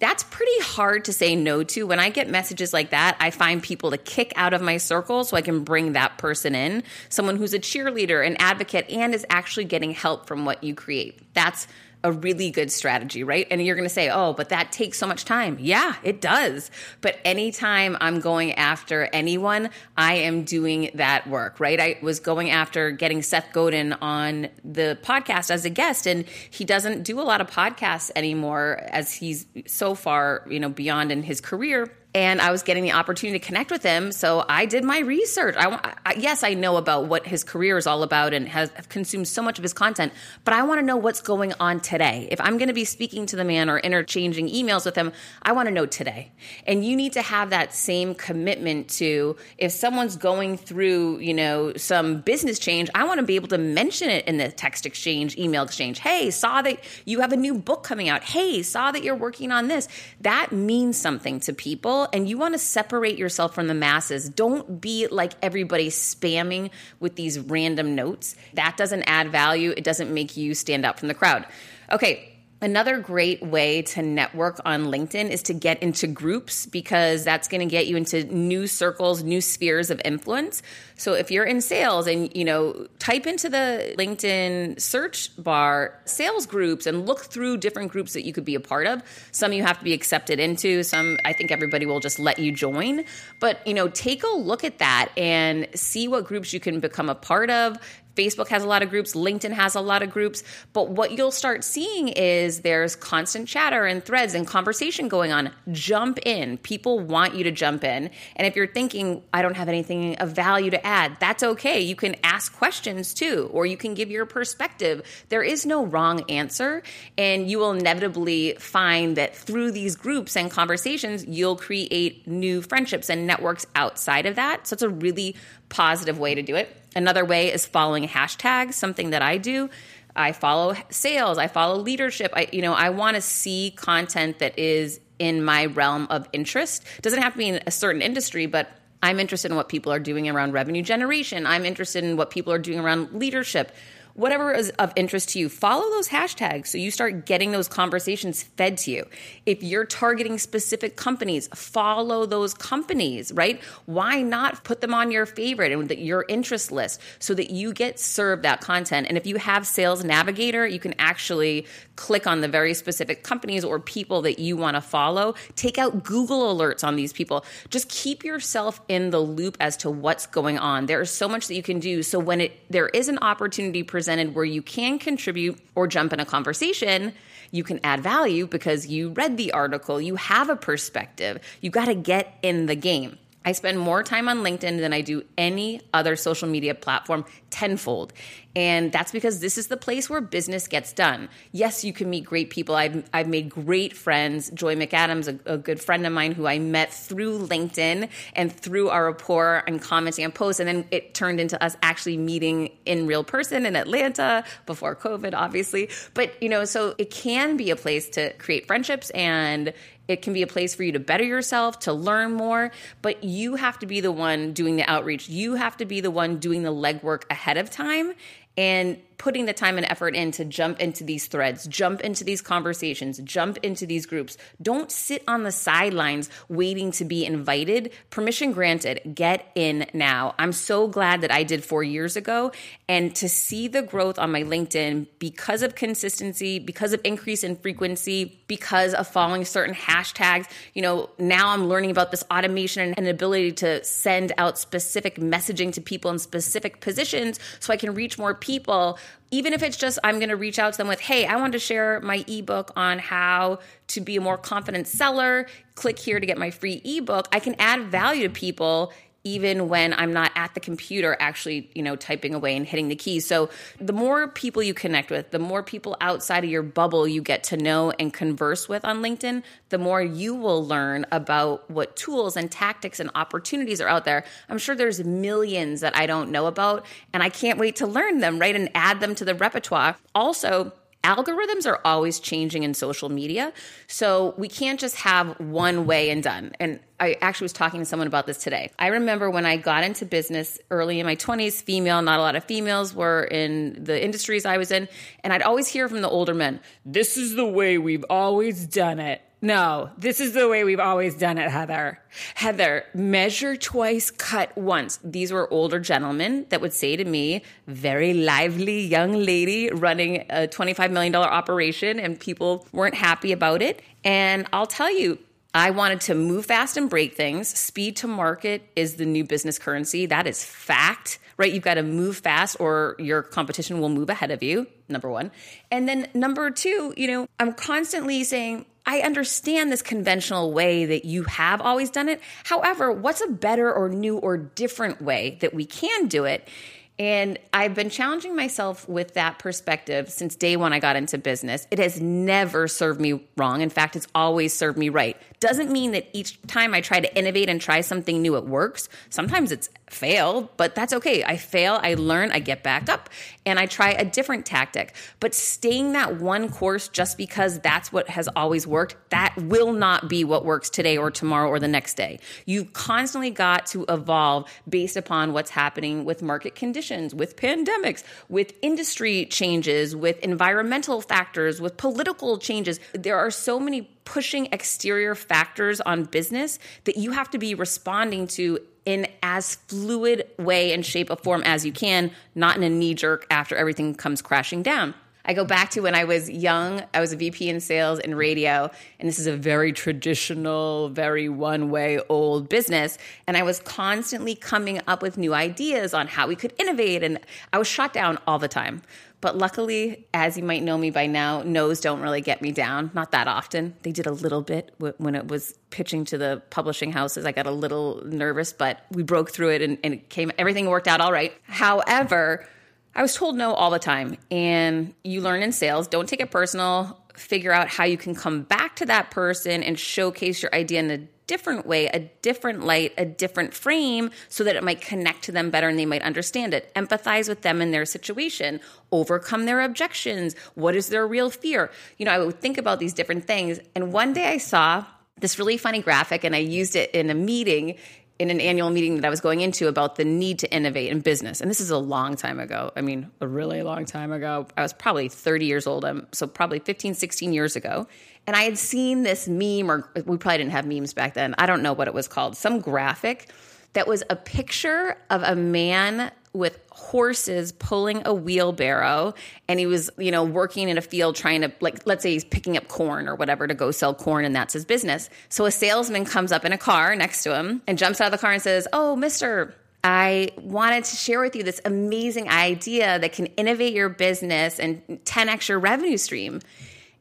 That's pretty hard to say no to. When I get messages like that, I find people to kick out of my circle so I can bring that person in, someone who's a cheerleader, an advocate, and is actually getting help from what you create. That's a really good strategy, right? And you're going to say, oh, but that takes so much time. Yeah, it does. But anytime I'm going after anyone, I am doing that work, right? I was going after getting Seth Godin on the podcast as a guest, and he doesn't do a lot of podcasts anymore as he's so far, you know, beyond in his career and I was getting the opportunity to connect with him. So I did my research. I, I, yes, I know about what his career is all about and has consumed so much of his content, but I want to know what's going on today. If I'm going to be speaking to the man or interchanging emails with him, I want to know today. And you need to have that same commitment to if someone's going through, you know, some business change, I want to be able to mention it in the text exchange, email exchange. Hey, saw that you have a new book coming out. Hey, saw that you're working on this. That means something to people and you want to separate yourself from the masses. Don't be like everybody spamming with these random notes. That doesn't add value, it doesn't make you stand out from the crowd. Okay, Another great way to network on LinkedIn is to get into groups because that's going to get you into new circles, new spheres of influence. So if you're in sales and you know, type into the LinkedIn search bar sales groups and look through different groups that you could be a part of. Some you have to be accepted into, some I think everybody will just let you join. But, you know, take a look at that and see what groups you can become a part of Facebook has a lot of groups, LinkedIn has a lot of groups, but what you'll start seeing is there's constant chatter and threads and conversation going on. Jump in. People want you to jump in. And if you're thinking, I don't have anything of value to add, that's okay. You can ask questions too, or you can give your perspective. There is no wrong answer. And you will inevitably find that through these groups and conversations, you'll create new friendships and networks outside of that. So it's a really positive way to do it. Another way is following hashtags, something that I do. I follow sales, I follow leadership. I you know, I want to see content that is in my realm of interest. Doesn't have to be in a certain industry, but I'm interested in what people are doing around revenue generation. I'm interested in what people are doing around leadership whatever is of interest to you, follow those hashtags so you start getting those conversations fed to you. If you're targeting specific companies, follow those companies, right? Why not put them on your favorite and your interest list so that you get served that content? And if you have Sales Navigator, you can actually click on the very specific companies or people that you want to follow. Take out Google alerts on these people. Just keep yourself in the loop as to what's going on. There is so much that you can do. So when it there is an opportunity where you can contribute or jump in a conversation, you can add value because you read the article, you have a perspective. You got to get in the game. I spend more time on LinkedIn than I do any other social media platform tenfold. And that's because this is the place where business gets done. Yes, you can meet great people. I've, I've made great friends. Joy McAdams, a, a good friend of mine who I met through LinkedIn and through our rapport and commenting on posts. And then it turned into us actually meeting in real person in Atlanta before COVID, obviously. But, you know, so it can be a place to create friendships and it can be a place for you to better yourself, to learn more, but you have to be the one doing the outreach. You have to be the one doing the legwork ahead of time and putting the time and effort in to jump into these threads, jump into these conversations, jump into these groups. Don't sit on the sidelines waiting to be invited. Permission granted. Get in now. I'm so glad that I did four years ago. And to see the growth on my LinkedIn because of consistency, because of increase in frequency, because of following certain hashtags, you know, now I'm learning about this automation and an ability to send out specific messaging to people in specific positions so I can reach more people even if it's just I'm going to reach out to them with, hey, I want to share my ebook on how to be a more confident seller. Click here to get my free ebook. I can add value to people even when I'm not at the computer actually, you know, typing away and hitting the keys. So the more people you connect with, the more people outside of your bubble you get to know and converse with on LinkedIn, the more you will learn about what tools and tactics and opportunities are out there. I'm sure there's millions that I don't know about and I can't wait to learn them, right? And add them to the repertoire. Also, algorithms are always changing in social media. So we can't just have one way and done. And I actually was talking to someone about this today. I remember when I got into business early in my 20s, female, not a lot of females were in the industries I was in. And I'd always hear from the older men, this is the way we've always done it. No, this is the way we've always done it, Heather. Heather, measure twice, cut once. These were older gentlemen that would say to me, very lively young lady running a $25 million operation, and people weren't happy about it. And I'll tell you, I wanted to move fast and break things. Speed to market is the new business currency. That is fact, right? You've got to move fast or your competition will move ahead of you, number one. And then number two, you know, I'm constantly saying, I understand this conventional way that you have always done it. However, what's a better or new or different way that we can do it? And I've been challenging myself with that perspective since day one I got into business. It has never served me wrong. In fact, it's always served me right. Doesn't mean that each time I try to innovate and try something new, it works. Sometimes it's fail, but that's okay. I fail, I learn, I get back up, and I try a different tactic. But staying that one course just because that's what has always worked, that will not be what works today or tomorrow or the next day. You've constantly got to evolve based upon what's happening with market conditions, with pandemics, with industry changes, with environmental factors, with political changes. There are so many pushing exterior factors on business that you have to be responding to in as fluid way and shape of form as you can, not in a knee jerk after everything comes crashing down. I go back to when I was young. I was a VP in sales and radio, and this is a very traditional, very one way old business. And I was constantly coming up with new ideas on how we could innovate, and I was shot down all the time. But luckily, as you might know me by now, no's don't really get me down. Not that often. They did a little bit when it was pitching to the publishing houses. I got a little nervous, but we broke through it and, and it came, everything worked out all right. However, I was told no all the time. And you learn in sales, don't take it personal. Figure out how you can come back to that person and showcase your idea in a different way, a different light, a different frame so that it might connect to them better and they might understand it. Empathize with them in their situation, overcome their objections. What is their real fear? You know, I would think about these different things. And one day I saw this really funny graphic and I used it in a meeting in an annual meeting that I was going into about the need to innovate in business. And this is a long time ago. I mean, a really long time ago. I was probably 30 years old, um, so probably 15, 16 years ago. And I had seen this meme, or we probably didn't have memes back then. I don't know what it was called, some graphic that was a picture of a man with horses pulling a wheelbarrow and he was you know working in a field trying to like let's say he's picking up corn or whatever to go sell corn and that's his business so a salesman comes up in a car next to him and jumps out of the car and says oh mister I wanted to share with you this amazing idea that can innovate your business and 10x your revenue stream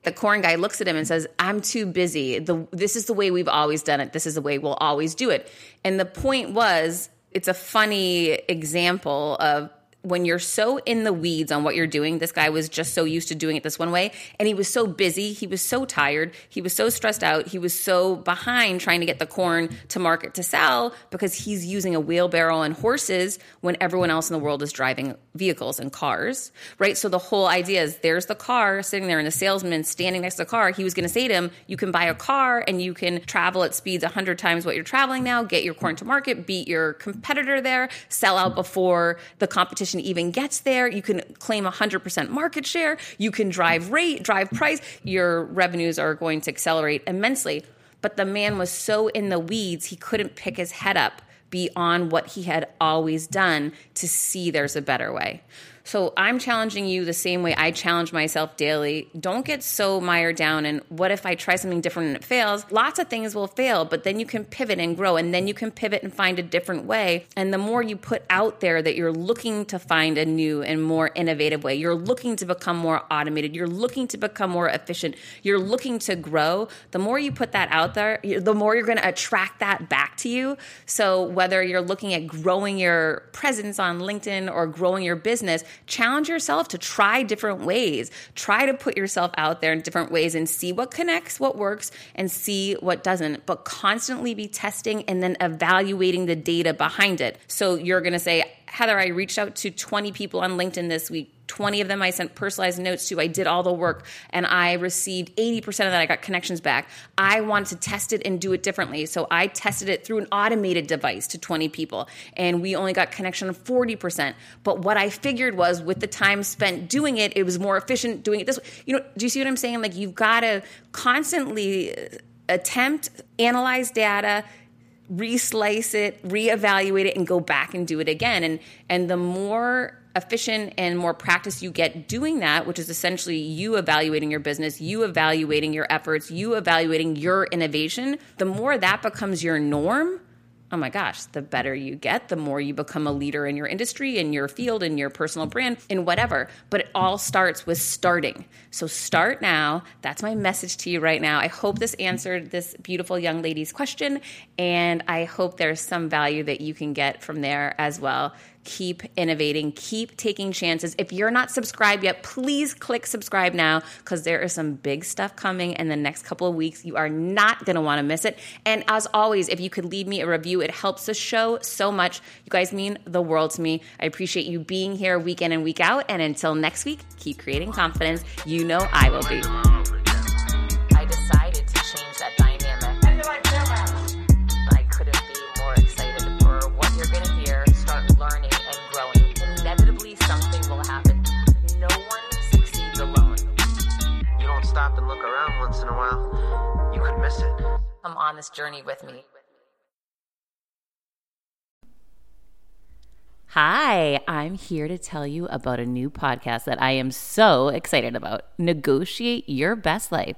the corn guy looks at him and says, I'm too busy. The, this is the way we've always done it. This is the way we'll always do it. And the point was, it's a funny example of when you're so in the weeds on what you're doing, this guy was just so used to doing it this one way. And he was so busy. He was so tired. He was so stressed out. He was so behind trying to get the corn to market to sell because he's using a wheelbarrow and horses when everyone else in the world is driving vehicles and cars, right? So the whole idea is there's the car sitting there and the salesman standing next to the car. He was going to say to him, you can buy a car and you can travel at speeds 100 times what you're traveling now, get your corn to market, beat your competitor there, sell out before the competition even gets there. You can claim 100% market share. You can drive rate, drive price. Your revenues are going to accelerate immensely. But the man was so in the weeds, he couldn't pick his head up beyond what he had always done to see there's a better way. So I'm challenging you the same way I challenge myself daily. Don't get so mired down and what if I try something different and it fails? Lots of things will fail, but then you can pivot and grow and then you can pivot and find a different way. And the more you put out there that you're looking to find a new and more innovative way, you're looking to become more automated, you're looking to become more efficient, you're looking to grow, the more you put that out there, the more you're going to attract that back to you. So whether you're looking at growing your presence on LinkedIn or growing your business, challenge yourself to try different ways. Try to put yourself out there in different ways and see what connects, what works, and see what doesn't. But constantly be testing and then evaluating the data behind it. So you're going to say, Heather, I reached out to 20 people on LinkedIn this week. 20 of them I sent personalized notes to. I did all the work and I received 80% of that. I got connections back. I wanted to test it and do it differently. So I tested it through an automated device to 20 people and we only got connection of 40%. But what I figured was with the time spent doing it, it was more efficient doing it this way. You know, do you see what I'm saying? Like you've got to constantly uh, attempt, analyze data, reslice it, reevaluate it, and go back and do it again. And and the more efficient and more practice you get doing that, which is essentially you evaluating your business, you evaluating your efforts, you evaluating your innovation, the more that becomes your norm oh my gosh, the better you get, the more you become a leader in your industry, in your field, in your personal brand, in whatever. But it all starts with starting. So start now. That's my message to you right now. I hope this answered this beautiful young lady's question, and I hope there's some value that you can get from there as well keep innovating, keep taking chances. If you're not subscribed yet, please click subscribe now because there is some big stuff coming in the next couple of weeks. You are not going to want to miss it. And as always, if you could leave me a review, it helps the show so much. You guys mean the world to me. I appreciate you being here week in and week out. And until next week, keep creating confidence. You know I will be. Around once in a while, you could miss it. Come on this journey with me. Hi, I'm here to tell you about a new podcast that I am so excited about Negotiate Your Best Life,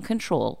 control